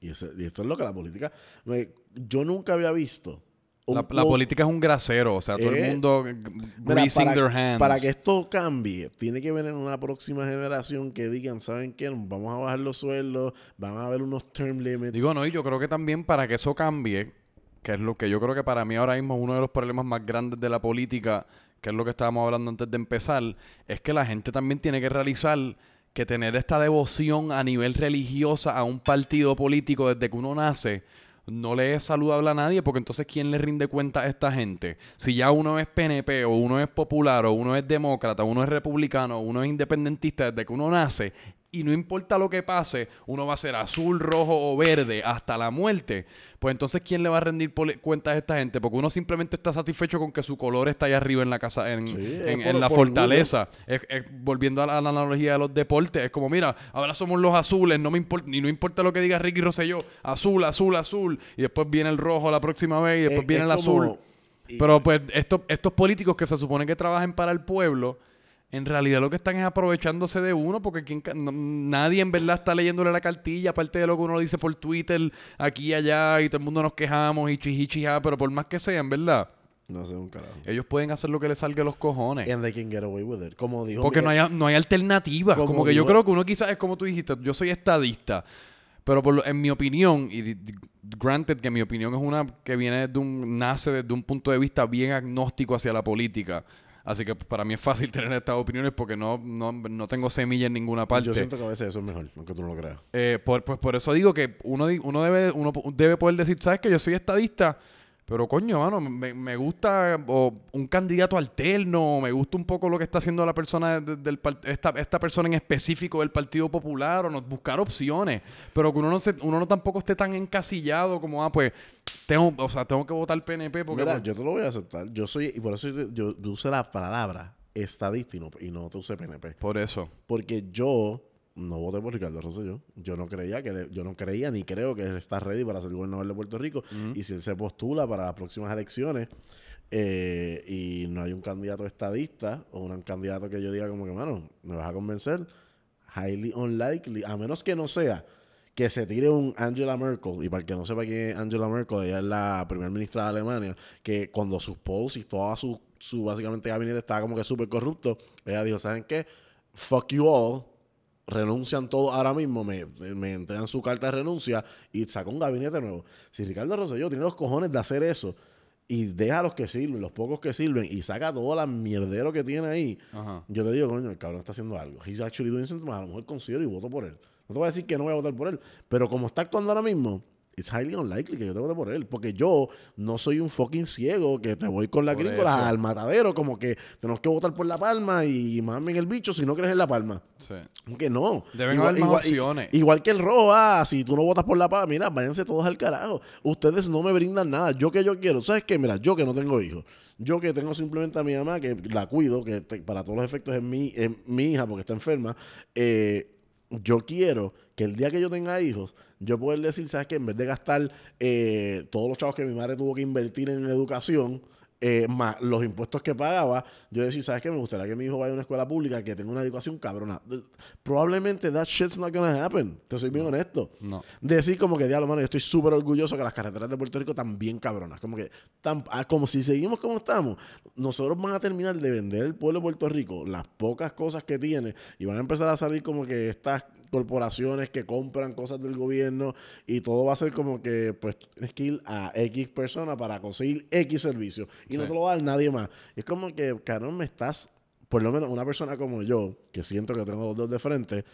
Y, y esto es lo que la política... me- yo nunca había visto... un La, política es un grasero, o sea, todo Eh, el mundo Mira, para, their hands. para que esto cambie, tiene que venir una próxima generación que digan, ¿saben qué? Vamos a bajar los sueldos, van a haber unos term limits. Digo, no, y yo creo que también para que eso cambie, que es lo que yo creo que para mí ahora mismo es uno de los problemas más grandes de la política, que es lo que estábamos hablando antes de empezar, es que la gente también tiene que realizar que tener esta devoción a nivel religiosa a un partido político desde que uno nace no le es saludable a nadie porque entonces ¿quién le rinde cuenta a esta gente? Si ya uno es PNP o uno es popular o uno es demócrata, uno es republicano, uno es independentista desde que uno nace y no importa lo que pase, uno va a ser azul, rojo o verde hasta la muerte, pues entonces ¿quién le va a rendir cuentas a esta gente? Porque uno simplemente está satisfecho con que su color está allá arriba en la casa, en, Sí, en- por- en la fortaleza. Es, es- volviendo a la, a la analogía de los deportes, es como, mira, ahora somos los azules, no me importa, ni no importa lo que diga Ricky Rosselló, azul, azul, azul, y después viene el rojo la próxima vez y después Es- viene el como- azul. y- Pero pues estos, estos políticos que se supone que trabajen para el pueblo, en realidad lo que están es aprovechándose de uno, porque quien ca- no- nadie en verdad está leyéndole la cartilla, aparte de lo que uno dice por Twitter, aquí y allá, y todo el mundo nos quejamos, y chichichija, pero por más que sean, ¿verdad? No sé un carajo. Ellos pueden hacer lo que les salga de los cojones. And they can get away with it. Como dijo... Porque no hay, no hay alternativas. Como Como, que yo creo que uno quizás es como tú dijiste, yo soy estadista. Pero por lo- en mi opinión, y granted que mi opinión es una que viene de un, nace desde un punto de vista bien agnóstico hacia la política. Así que para mí es fácil [LAUGHS] tener estas opiniones porque no, no, no tengo semilla en ninguna parte. Yo siento que a veces eso es mejor, aunque tú no lo creas. Eh, por, pues por eso digo que uno, di- uno, debe, uno debe poder decir, ¿sabes que Yo soy estadista, pero coño, mano, me, me gusta o un candidato alterno, me gusta un poco lo que está haciendo la persona de- del esta, esta persona en específico del Partido Popular, o no, buscar opciones, pero que uno no, se, uno no tampoco esté tan encasillado como, ah, pues, tengo, o sea, tengo que votar PNP porque... Mira, pues, yo te lo voy a aceptar. Yo soy... Y por eso yo, yo- yo usé la palabra estadista y no, y no te usé PNP. Por eso. Porque yo no voté por Ricardo Rosselló. Yo no creía que yo no creía ni creo que él está ready para ser gobernador de Puerto Rico. Y si él se postula para las próximas elecciones eh, y no hay un candidato estadista o un candidato que yo diga como que, mano, me vas a convencer, highly unlikely, a menos que no sea que se tire un Angela Merkel, y para el que no sepa quién es Angela Merkel, ella es la primera ministra de Alemania, que cuando sus polls y toda su, su básicamente gabinete estaba como que súper corrupto, ella dijo, ¿saben qué? Fuck you all, renuncian todos ahora mismo, me, me entregan su carta de renuncia y sacó un gabinete nuevo. Si Ricardo Rosselló tiene los cojones de hacer eso y deja a los que sirven, los pocos que sirven y saca todo la mierdero que tiene ahí, Ajá. yo le digo, coño, el cabrón está haciendo algo. He's actually doing something, a lo mejor considero y voto por él. No te voy a decir que no voy a votar por él, pero como está actuando ahora mismo, it's highly unlikely que yo te vote por él, porque yo no soy un fucking ciego que te voy con la Por gringola eso. al matadero, como que tenemos que votar por la palma y mamen el bicho si no crees en la palma. Sí. Que no. Deben haber más opciones. Igual que el rojo, ah, si tú no votas por la paz, mira, váyanse todos al carajo. Ustedes no me brindan nada. Yo que yo quiero. ¿Sabes qué? Mira, yo que no tengo hijos. Yo que tengo simplemente a mi mamá, que la cuido, que te- para todos los efectos es mi, es mi hija porque está enferma. eh, yo quiero que el día que yo tenga hijos, yo poder decir, ¿sabes qué? En vez de gastar eh, todos los chavos que mi madre tuvo que invertir en educación, eh, más los impuestos que pagaba, yo decía, ¿sabes qué? Me gustaría que mi hijo vaya a una escuela pública que tenga una educación cabrona. Probablemente that shit's not gonna happen. Te soy bien honesto. No. Decir como que, diablo, mano, yo estoy súper orgulloso que las carreteras de Puerto Rico están bien cabronas. Como que, tan, ah, como si seguimos como estamos, nosotros van a terminar de vender el pueblo de Puerto Rico las pocas cosas que tiene y van a empezar a salir como que estas corporaciones que compran cosas del gobierno y todo va a ser como que pues tienes que ir a X persona para conseguir X servicio y no te lo va a dar nadie más. Es como que, carón, me estás, por lo menos una persona como yo, que siento que tengo dos de frente,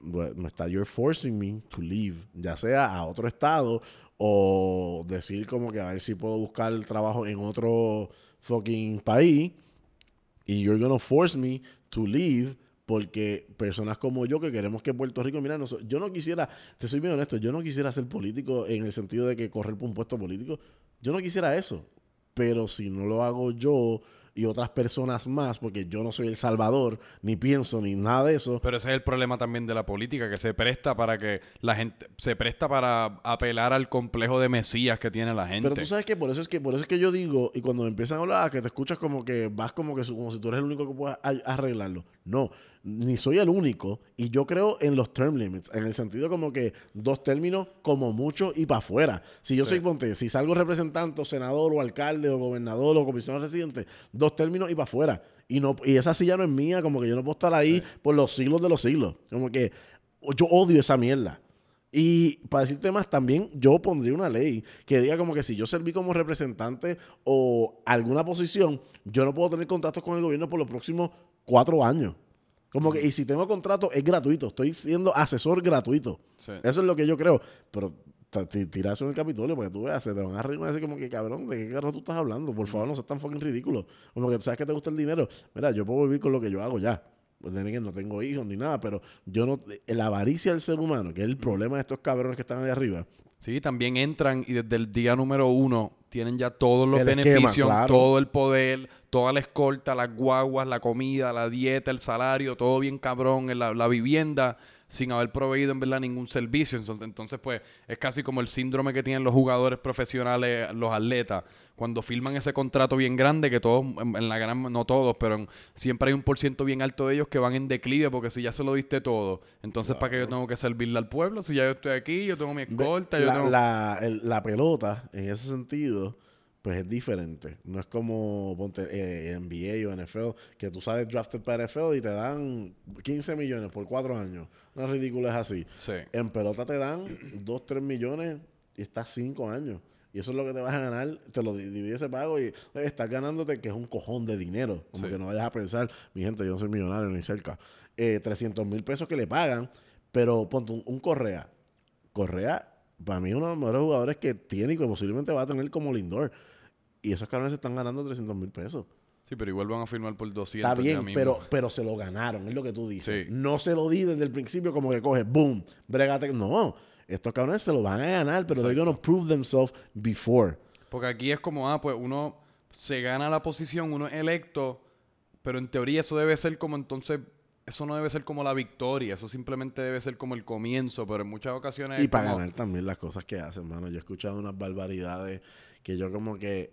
me está you're forcing me to leave, ya sea a otro estado o decir como que a ver si puedo buscar trabajo en otro fucking país y you're gonna force me to leave porque personas como yo que queremos que Puerto Rico, mira, noso- yo no quisiera, te soy bien honesto, yo no quisiera ser político en el sentido de que correr por un puesto político, yo no quisiera eso, pero si no lo hago yo y otras personas más, porque yo no soy el salvador, ni pienso, ni nada de eso. Pero ese es el problema también de la política, que se presta para que la gente, se presta para apelar al complejo de mesías que tiene la gente. Pero tú sabes que por eso es que por eso es que yo digo, y cuando empiezan a hablar, que te escuchas como que vas como que como si tú eres el único que pueda a- arreglarlo. No, ni soy el único, y yo creo en los term limits, en el sentido como que dos términos como mucho y para afuera. Si yo Sí. soy, ponte, si salgo representante, o senador, o alcalde, o gobernador, o comisionado residente, dos términos y para afuera. Y no, y esa silla no es mía, como que yo no puedo estar ahí por los siglos de los siglos. Como que yo odio esa mierda. Y para decirte más, también yo pondría una ley que diga como que si yo serví como representante o alguna posición, yo no puedo tener contratos con el gobierno por los próximos cuatro años. Como que, y si tengo contrato, es gratuito. Estoy siendo asesor gratuito. Sí. Eso es lo que yo creo. Pero t- t- tira eso en el Capitolio para que tú veas, se te van a reír y decir como que cabrón, ¿de qué carro tú estás hablando? Por favor, no seas tan fucking ridículo. Como que tú sabes que te gusta el dinero. Mira, yo puedo vivir con lo que yo hago ya. Pues que no tengo hijos ni nada, pero yo no. La avaricia del ser humano, que es el problema de estos cabrones que están ahí arriba. Sí, también entran y desde el día número uno tienen ya todos los El esquema, beneficios, claro. todo el poder, toda la escolta, las guaguas, la comida, la dieta, el salario, todo bien cabrón, la, la vivienda, sin haber proveído en verdad ningún servicio. Entonces, entonces, pues, es casi como el síndrome que tienen los jugadores profesionales, los atletas, cuando firman ese contrato bien grande, que todos, en, la gran, no todos, pero en- siempre hay un por ciento bien alto de ellos que van en declive, porque si ya se lo diste todo, entonces, ¿para qué yo tengo que servirle al pueblo? Si ya yo estoy aquí, yo tengo mi escolta, yo la, tengo... la- el- la pelota, en ese sentido, pues es diferente. No es como ponte, eh, NBA o NFL, que tú sales drafted para NFL y te dan 15 millones por cuatro años. Una ridícula es así. Sí. En pelota te dan 2, 3 millones y estás 5 años. Y eso es lo que te vas a ganar, te lo di- divide ese pago y oye, estás ganándote que es un cojón de dinero. Como Sí. que no vayas a pensar, mi gente, yo no soy millonario ni cerca. Eh, 300 mil pesos que le pagan, pero ponte un, un Correa. Correa, para mí, uno de los mejores jugadores que tiene y que posiblemente va a tener como Lindor. Y esos cabrones se están ganando 300 mil pesos. Sí, pero igual van a firmar por 200 Está bien, pero, pero se lo ganaron, es lo que tú dices. Sí. No se lo di desde el principio como que coge, boom, bregate. No, estos cabrones se lo van a ganar, pero they're Exacto. gonna prove themselves before. Porque aquí es como, ah, pues uno se gana la posición, uno es electo, pero en teoría eso debe ser como entonces, eso no debe ser como la victoria, eso simplemente debe ser como el comienzo, pero en muchas ocasiones... Y para como- ganar también las cosas que hacen, mano. Yo he escuchado unas barbaridades que yo como que...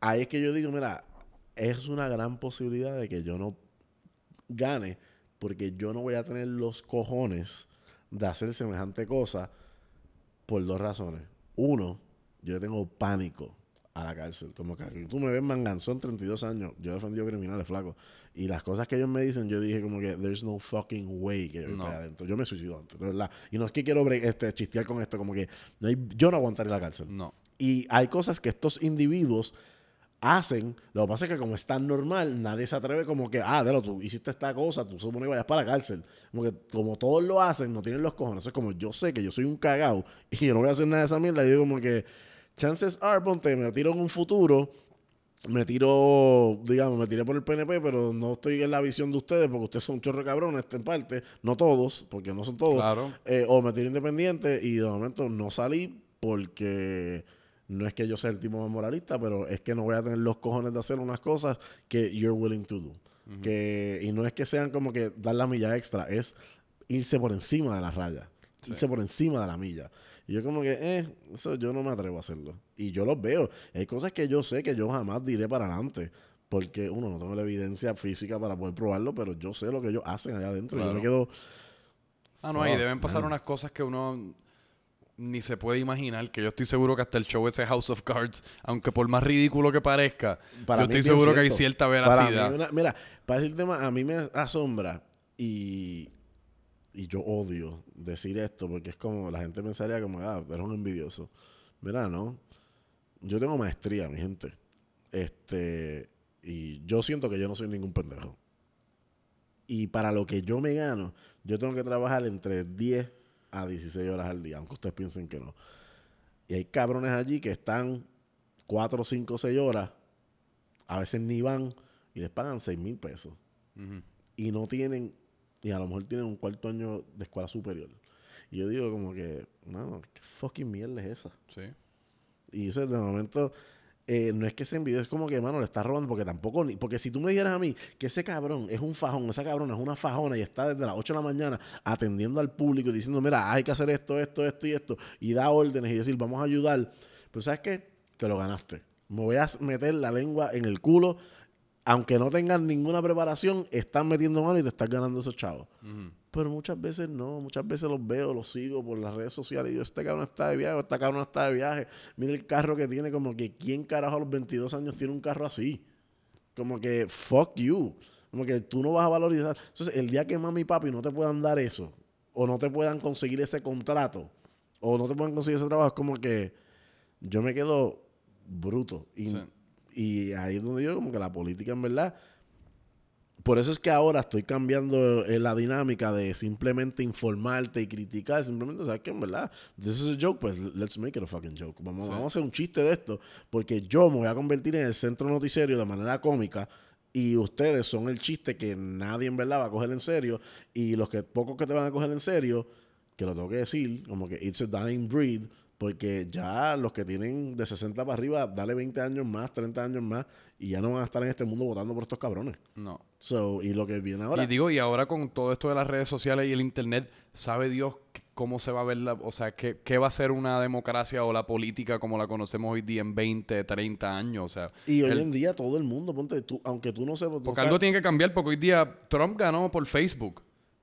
Ahí es que yo digo, mira, es una gran posibilidad de que yo no gane porque yo no voy a tener los cojones de hacer semejante cosa por dos razones. Uno, yo tengo pánico a la cárcel. Como que tú me ves manganzón 32 años. Yo he defendido criminales flacos. Y las cosas que ellos me dicen, yo dije como que there's no fucking way que yo No. para adentro. Yo me suicido antes, de verdad. Y no es que quiero este, chistear con esto, como que no hay- yo no aguantaré la cárcel. No. Y hay cosas que estos individuos hacen. Lo que pasa es que como es tan normal, nadie se atreve como que, ah, Delo, tú hiciste esta cosa, tú supone que vayas para la cárcel. Como que como todos lo hacen, no tienen los cojones. Es como yo sé que yo soy un cagao y yo no voy a hacer nada de esa mierda. Y digo como que, chances are, ponte, me tiro en un futuro. Me tiro, digamos, me tiré por el PNP, pero no estoy en la visión de ustedes porque ustedes son chorro cabrones en parte, no todos, porque no son todos. Claro. Eh, o me tiré independiente y de momento no salí porque no es que yo sea el tipo más moralista, pero es que no voy a tener los cojones de hacer unas cosas que you're willing to do. que, y no es que sean como que dar la milla extra, es irse por encima de la raya, irse por encima de la milla. Y yo como que, eh, eso yo no me atrevo a hacerlo. Y yo los veo. Hay cosas que yo sé que yo jamás diré para adelante. Porque, uno, no tengo la evidencia física para poder probarlo, pero yo sé lo que ellos hacen allá adentro. Y Yo me quedo, Ah, no, ahí deben pasar man. unas cosas que uno ni se puede imaginar, que yo estoy seguro que hasta el show ese House of Cards, aunque por más ridículo que parezca, Para yo estoy seguro que hay cierta Para veracidad. mí una- mira, para decirte más, a mí me asombra y, y yo odio decir esto porque es como la gente pensaría como, ah, eres un envidioso. Mira, no. Yo tengo maestría, mi gente. Este, y yo siento que yo no soy ningún pendejo. Y para lo que yo me gano, yo tengo que trabajar entre 10 a 16 horas al día, aunque ustedes piensen que no. Y hay cabrones allí que están 4, 5, 6 horas, a veces ni van y les pagan 6 mil pesos. Y no tienen, y a lo mejor tienen un cuarto año de escuela superior. Y yo digo como que, mano, ¿qué fucking mierda es esa? Sí. Y eso de momento, eh, no es que ese envidio, es como que, mano, le está robando, porque tampoco, ni- porque si tú me dijeras a mí que ese cabrón es un fajón, esa cabrona es una fajona y está desde las 8 de la mañana atendiendo al público y diciendo, mira, hay que hacer esto, esto, esto y esto, y da órdenes y decir, vamos a ayudar, pues ¿sabes qué? Te lo ganaste. Me voy a meter la lengua en el culo, aunque no tengan ninguna preparación, están metiendo mano y te estás ganando esos chavos. Pero muchas veces no, muchas veces los veo, los sigo por las redes sociales y digo, este cabrón está de viaje, esta cabrón está de viaje. Mira el carro que tiene, como que ¿quién carajo a los 22 años tiene un carro así? Como que, fuck you. Como que tú no vas a valorizar. Entonces, el día que mami y papi no te puedan dar eso, o no te puedan conseguir ese contrato, o no te puedan conseguir ese trabajo, es como que yo me quedo bruto. Y, Sí. Y ahí es donde yo, como que la política, en verdad, por eso es que ahora estoy cambiando eh, la dinámica de simplemente informarte y criticar. Simplemente, ¿sabes qué? En verdad, this is a joke, pues let's make it a fucking joke. Vamos, Sí. vamos a hacer un chiste de esto, porque yo me voy a convertir en el centro noticiario de manera cómica y ustedes son el chiste que nadie en verdad va a coger en serio y los que pocos que te van a coger en serio, que lo tengo que decir, como que it's a dying breed, porque ya los que tienen de 60 para arriba, dale 20 años más, 30 años más, y ya no van a estar en este mundo votando por estos cabrones. No. So, y lo que viene ahora. Y digo, y ahora con todo esto de las redes sociales y el internet, ¿sabe Dios cómo se va a ver la, o sea, qué, qué va a ser una democracia o la política como la conocemos hoy día en 20, 30 años? O sea, y hoy el- en día todo el mundo, ponte tú, aunque tú no sepas. porque algo tiene que cambiar, porque hoy día Trump ganó por Facebook.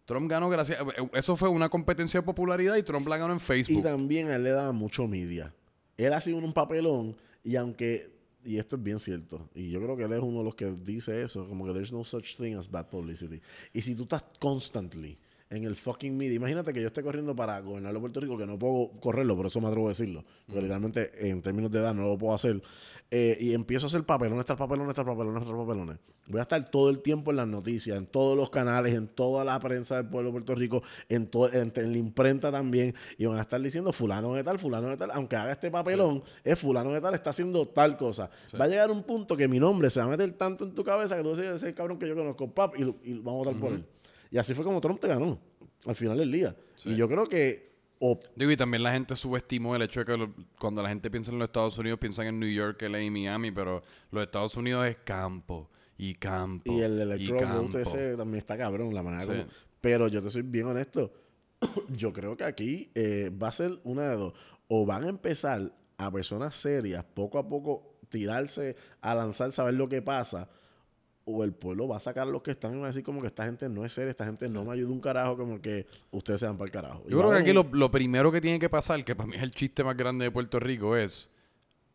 Trump ganó gracias, eh, eso fue una competencia de popularidad y Trump la ganó en Y Facebook. también a él le daba mucho media. Él ha sido un papelón y aunque, y esto es bien cierto, y yo creo que él es uno de los que dice eso, como que there's no such thing as bad publicity. Y si tú estás constantly en el fucking media, imagínate que yo esté corriendo para gobernar de Puerto Rico, que no puedo correrlo, por eso me atrevo a decirlo, porque literalmente en términos de edad no lo puedo hacer, eh, y empiezo a hacer papelones tras papelones tras papelones tras papelones. Voy a estar todo el tiempo en las noticias, en todos los canales, en toda la prensa del pueblo de Puerto Rico, en, to- en, en la imprenta también, y van a estar diciendo fulano de tal, fulano de tal, aunque haga este papelón, es fulano de tal, está haciendo tal cosa. Va a llegar un punto que mi nombre se va a meter tanto en tu cabeza que tú vas a decir, ese cabrón que yo conozco, pap, y, y vamos a votar por él. Y así fue como Trump te ganó, al final del día. Sí. Y yo creo que... o- Digo, y también la gente subestimó el hecho de que lo- cuando la gente piensa en los Estados Unidos, piensan en New York, LA y Miami, pero los Estados Unidos es campo y campo. Y el vote ese también está cabrón, la manera Sí. como... Pero yo te soy bien honesto. [COUGHS] yo creo que aquí eh, va a ser una de dos. O van a empezar a personas serias, poco a poco, tirarse a lanzarse a ver lo que pasa. O el pueblo va a sacar los que están y va a decir como que esta gente no es seria, esta gente no me ayuda un carajo, como que ustedes se van para el carajo. Yo creo que aquí lo, lo primero que tiene que pasar, que para mí es el chiste más grande de Puerto Rico, es,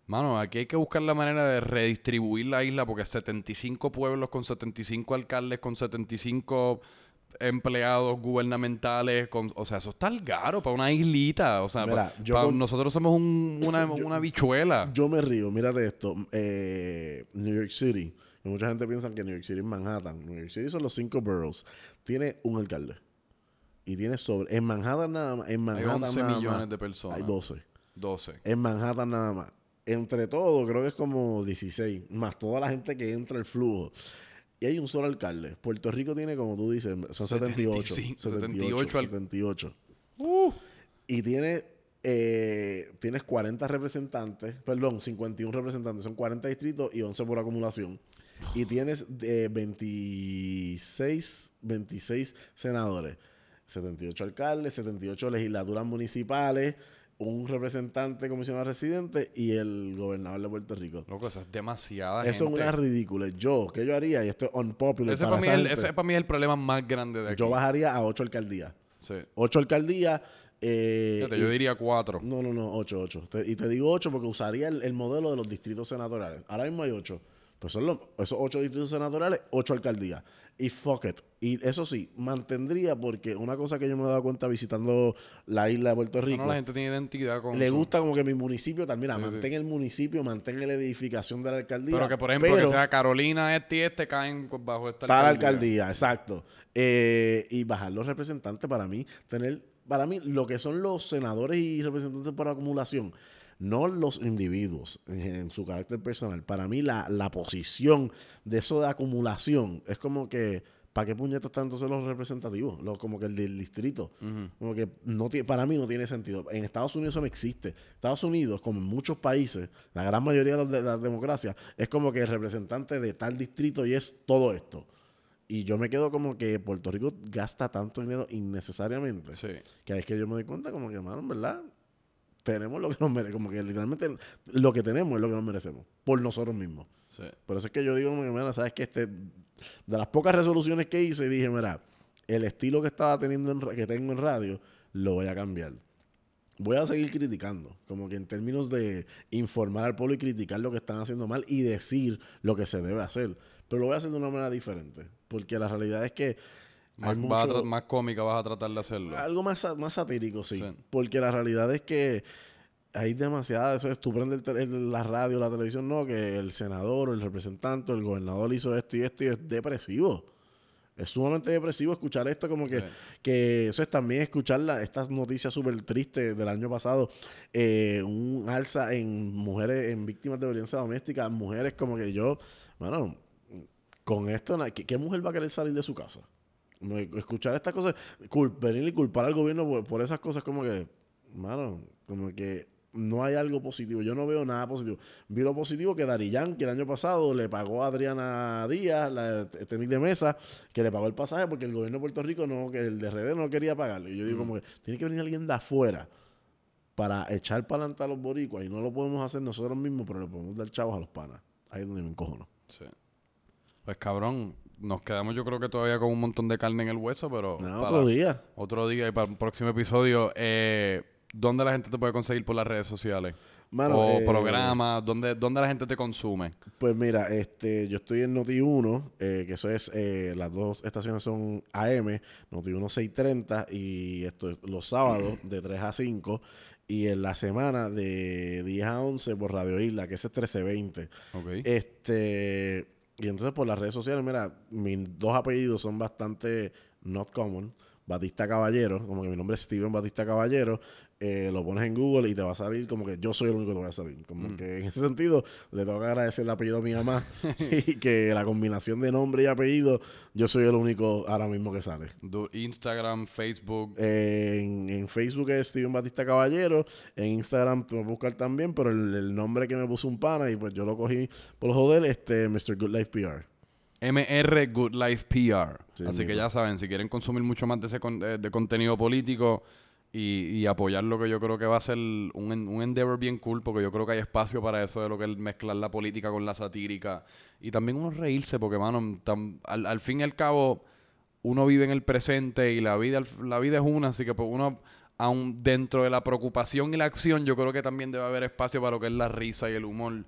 mano, aquí hay que buscar la manera de redistribuir la isla porque 75 pueblos con 75 alcaldes, con 75 empleados gubernamentales, con, o sea, eso está al garo para una islita, o sea, Mira, pa- yo pa- con- nosotros somos un- una, [LAUGHS] una bichuela. Yo me río, mírate esto. Eh, New York City. Mucha gente piensa que New York City es Manhattan. New York City son los cinco boroughs. Tiene un alcalde. Y tiene sobre. En Manhattan nada más. En Hay Manhattan 11 nada millones más, de personas. Hay 12. 12. En Manhattan nada más. Entre todo, creo que es como 16. Más toda la gente que entra al flujo. Y hay un solo alcalde. Puerto Rico tiene, como tú dices, son 78. 75, 78. 78 al- 78. Uh, Y tiene, eh, tienes 40 representantes, perdón, 51 representantes, son 40 distritos y 11 por acumulación. Y tienes eh, 26, 26 senadores, 78 alcaldes, 78 legislaturas municipales, un representante comisionado residente y el gobernador de Puerto Rico. loco, eso es demasiada Eso es una ridícula. Yo, ¿qué yo haría? Y esto es unpopular Ese para mí el, ese para mí es el problema más grande de aquí. Yo bajaría a 8 alcaldías. Sí. 8 alcalías. eh, Fíjate, y- yo diría 4. no, no, no, 8, 8. y te digo 8 porque usaría el, el modelo de los distritos senatoriales. Ahora mismo hay 8. Pues son los, esos 8 distritos senatoriales, 8 alcaldías. Y fuck it. Y eso sí, mantendría porque una cosa que yo me he dado cuenta visitando la isla de Puerto Rico. No, la gente tiene identidad con le su- gusta como que mi municipio tal, mira, Sí, sí. mantén el municipio, mantén la edificación de la alcaldía. Pero que, por ejemplo, pero que sea Carolina este y este caen bajo esta está la alcaldía. alcaldía, exacto. Eh, y bajar los representantes para mí, tener, para mí, lo que son los senadores y representantes por acumulación, no los individuos en, en su carácter personal. Para mí, la, la posición de eso de acumulación es como que ¿para qué puñetas están entonces los representativos? Los, como que el del distrito. Como que no tiene, para mí no tiene sentido. En Estados Unidos eso no existe. Estados Unidos, como en muchos países, la gran mayoría de, las democracias, es como que el representante de tal distrito y es todo esto. Y yo me quedo como que Puerto Rico gasta tanto dinero innecesariamente. Que es que yo me doy cuenta como que, mano, ¿verdad? Tenemos lo que nos merecemos. Como que literalmente lo que tenemos es lo que nos merecemos. Por nosotros mismos. Por eso es que yo digo, mira, sabes que este, de las pocas resoluciones que hice, dije, mira, el estilo que estaba teniendo en, que tengo en radio, lo voy a cambiar. Voy a seguir criticando, como que en términos de informar al pueblo y criticar lo que están haciendo mal y decir lo que se debe hacer. Pero lo voy a hacer de una manera diferente, porque la realidad es que más, más cómica vas a tratar de hacerlo. Algo más, más satírico, sí. Porque la realidad es que hay demasiada, eso es, tú prendes la radio, la televisión, no, que el senador, el representante, el gobernador hizo esto y esto y es depresivo. Es sumamente depresivo escuchar esto, como que, que eso es también escuchar la, estas noticias súper tristes del año pasado, eh, un alza en mujeres, en víctimas de violencia doméstica, mujeres como que yo, bueno, con esto, ¿qué, qué mujer va a querer salir de su casa? Escuchar estas cosas, venir y culpar al gobierno por, por esas cosas como que, mano, como que no hay algo positivo. Yo no veo nada positivo. Vi lo positivo que Dari que el año pasado le pagó a Adriana Díaz, la tenis de mesa, que le pagó el pasaje porque el gobierno de Puerto Rico, no, que el de RD no quería pagarle. Y yo digo, como que tiene que venir alguien de afuera para echar para adelante a los boricuas y no lo podemos hacer nosotros mismos, pero le podemos dar chavos a los panas. Ahí es donde me encojono. Sí. Pues cabrón, nos quedamos yo creo que todavía con un montón de carne en el hueso, pero... otro día. Otro día y para el próximo episodio... Eh, ¿dónde la gente te puede conseguir por las redes sociales? o eh, programas, ¿dónde, ¿dónde la gente te consume? Pues mira, este, yo estoy en Noti1, eh, que eso es, eh, las dos estaciones son AM, Noti1 630 y esto es los sábados de 3 a 5 y en la semana de 10 a 11 por Radio Isla, que ese es 1320. Okay. Este, y entonces por las redes sociales, mira, mis dos apellidos son bastante not common. Batista Caballero, como que mi nombre es Steven Batista Caballero, eh, lo pones en Google y te va a salir como que yo soy el único que te va a salir. Como mm. que en ese sentido le tengo que agradecer el apellido a mi mamá y que la combinación de nombre y apellido, yo soy el único ahora mismo que sale. Instagram, Facebook. en, Facebook es Steven Batista Caballero, en Instagram te voy a buscar también, pero el, nombre que me puso un pana y pues yo lo cogí por joder, este Mr. Good Life PR. MR Good Life PR. Así que ya saben, si quieren consumir mucho más de ese de contenido político, y, apoyar lo que yo creo que va a ser un, un endeavor bien cool, porque yo creo que hay espacio para eso de lo que es mezclar la política con la satírica. Y también uno reírse, porque, mano, al, fin y al cabo, uno vive en el presente y la vida, la vida es una, así que pues uno, aún dentro de la preocupación y la acción, yo creo que también debe haber espacio para lo que es la risa y el humor.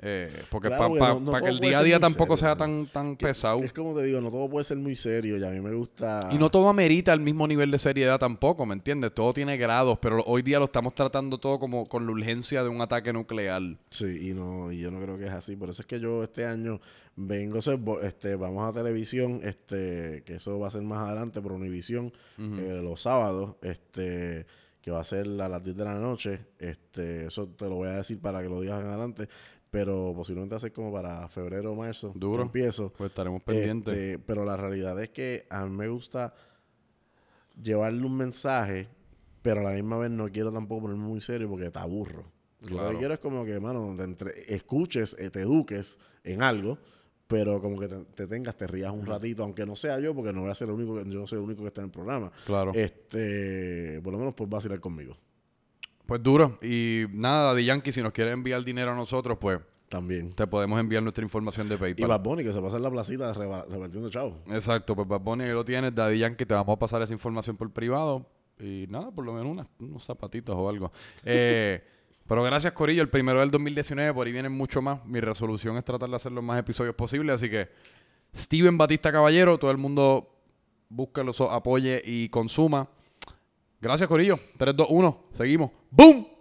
Eh, porque para que el día a día tampoco sea tan, tan pesado. Es como te digo, no todo puede ser muy serio y a mí me gusta... Y no todo amerita el mismo nivel de seriedad tampoco, ¿me entiendes? Todo tiene grados, pero hoy día lo estamos tratando todo como con la urgencia de un ataque nuclear. Sí, y no y yo no creo que es así. Por eso es que yo este año vengo, este, vamos a televisión, este que eso va a ser más adelante por Univisión, eh, los sábados, este que va a ser a las 10 de la noche. Este, eso te lo voy a decir para que lo digas en adelante pero posiblemente hace como para febrero o marzo. Duro. Empiezo. Pues estaremos pendientes. Este, pero la realidad es que a mí me gusta llevarle un mensaje, pero a la misma vez no quiero tampoco ponerme muy serio porque te aburro. Lo que quiero es como que, mano, entre, escuches, eh, te eduques en algo, pero como que te, tengas, te rías un ratito, aunque no sea yo, porque no voy a ser el único, yo no soy el único que está en el programa. Claro. Este, por lo menos pues vacilar conmigo. Pues duro. Y nada, de Yankee, si nos quiere enviar dinero a nosotros, pues también. Te podemos enviar nuestra información de PayPal. Y Bad Bunny, que se pasa en la placita repartiendo chavos. Exacto, pues Bad Bunny ahí lo tienes, Daddy Yankee, te vamos a pasar esa información por privado. Y nada, por lo menos unos zapatitos o algo. [LAUGHS] Eh, pero gracias, Corillo. El primero del 2019, por ahí vienen mucho más. Mi resolución es tratar de hacer los más episodios posibles. Así que, Steven Batista Caballero, todo el mundo búsquelo, apoye y consuma. Gracias, Corillo. 3, 2, 1. Seguimos. ¡Boom!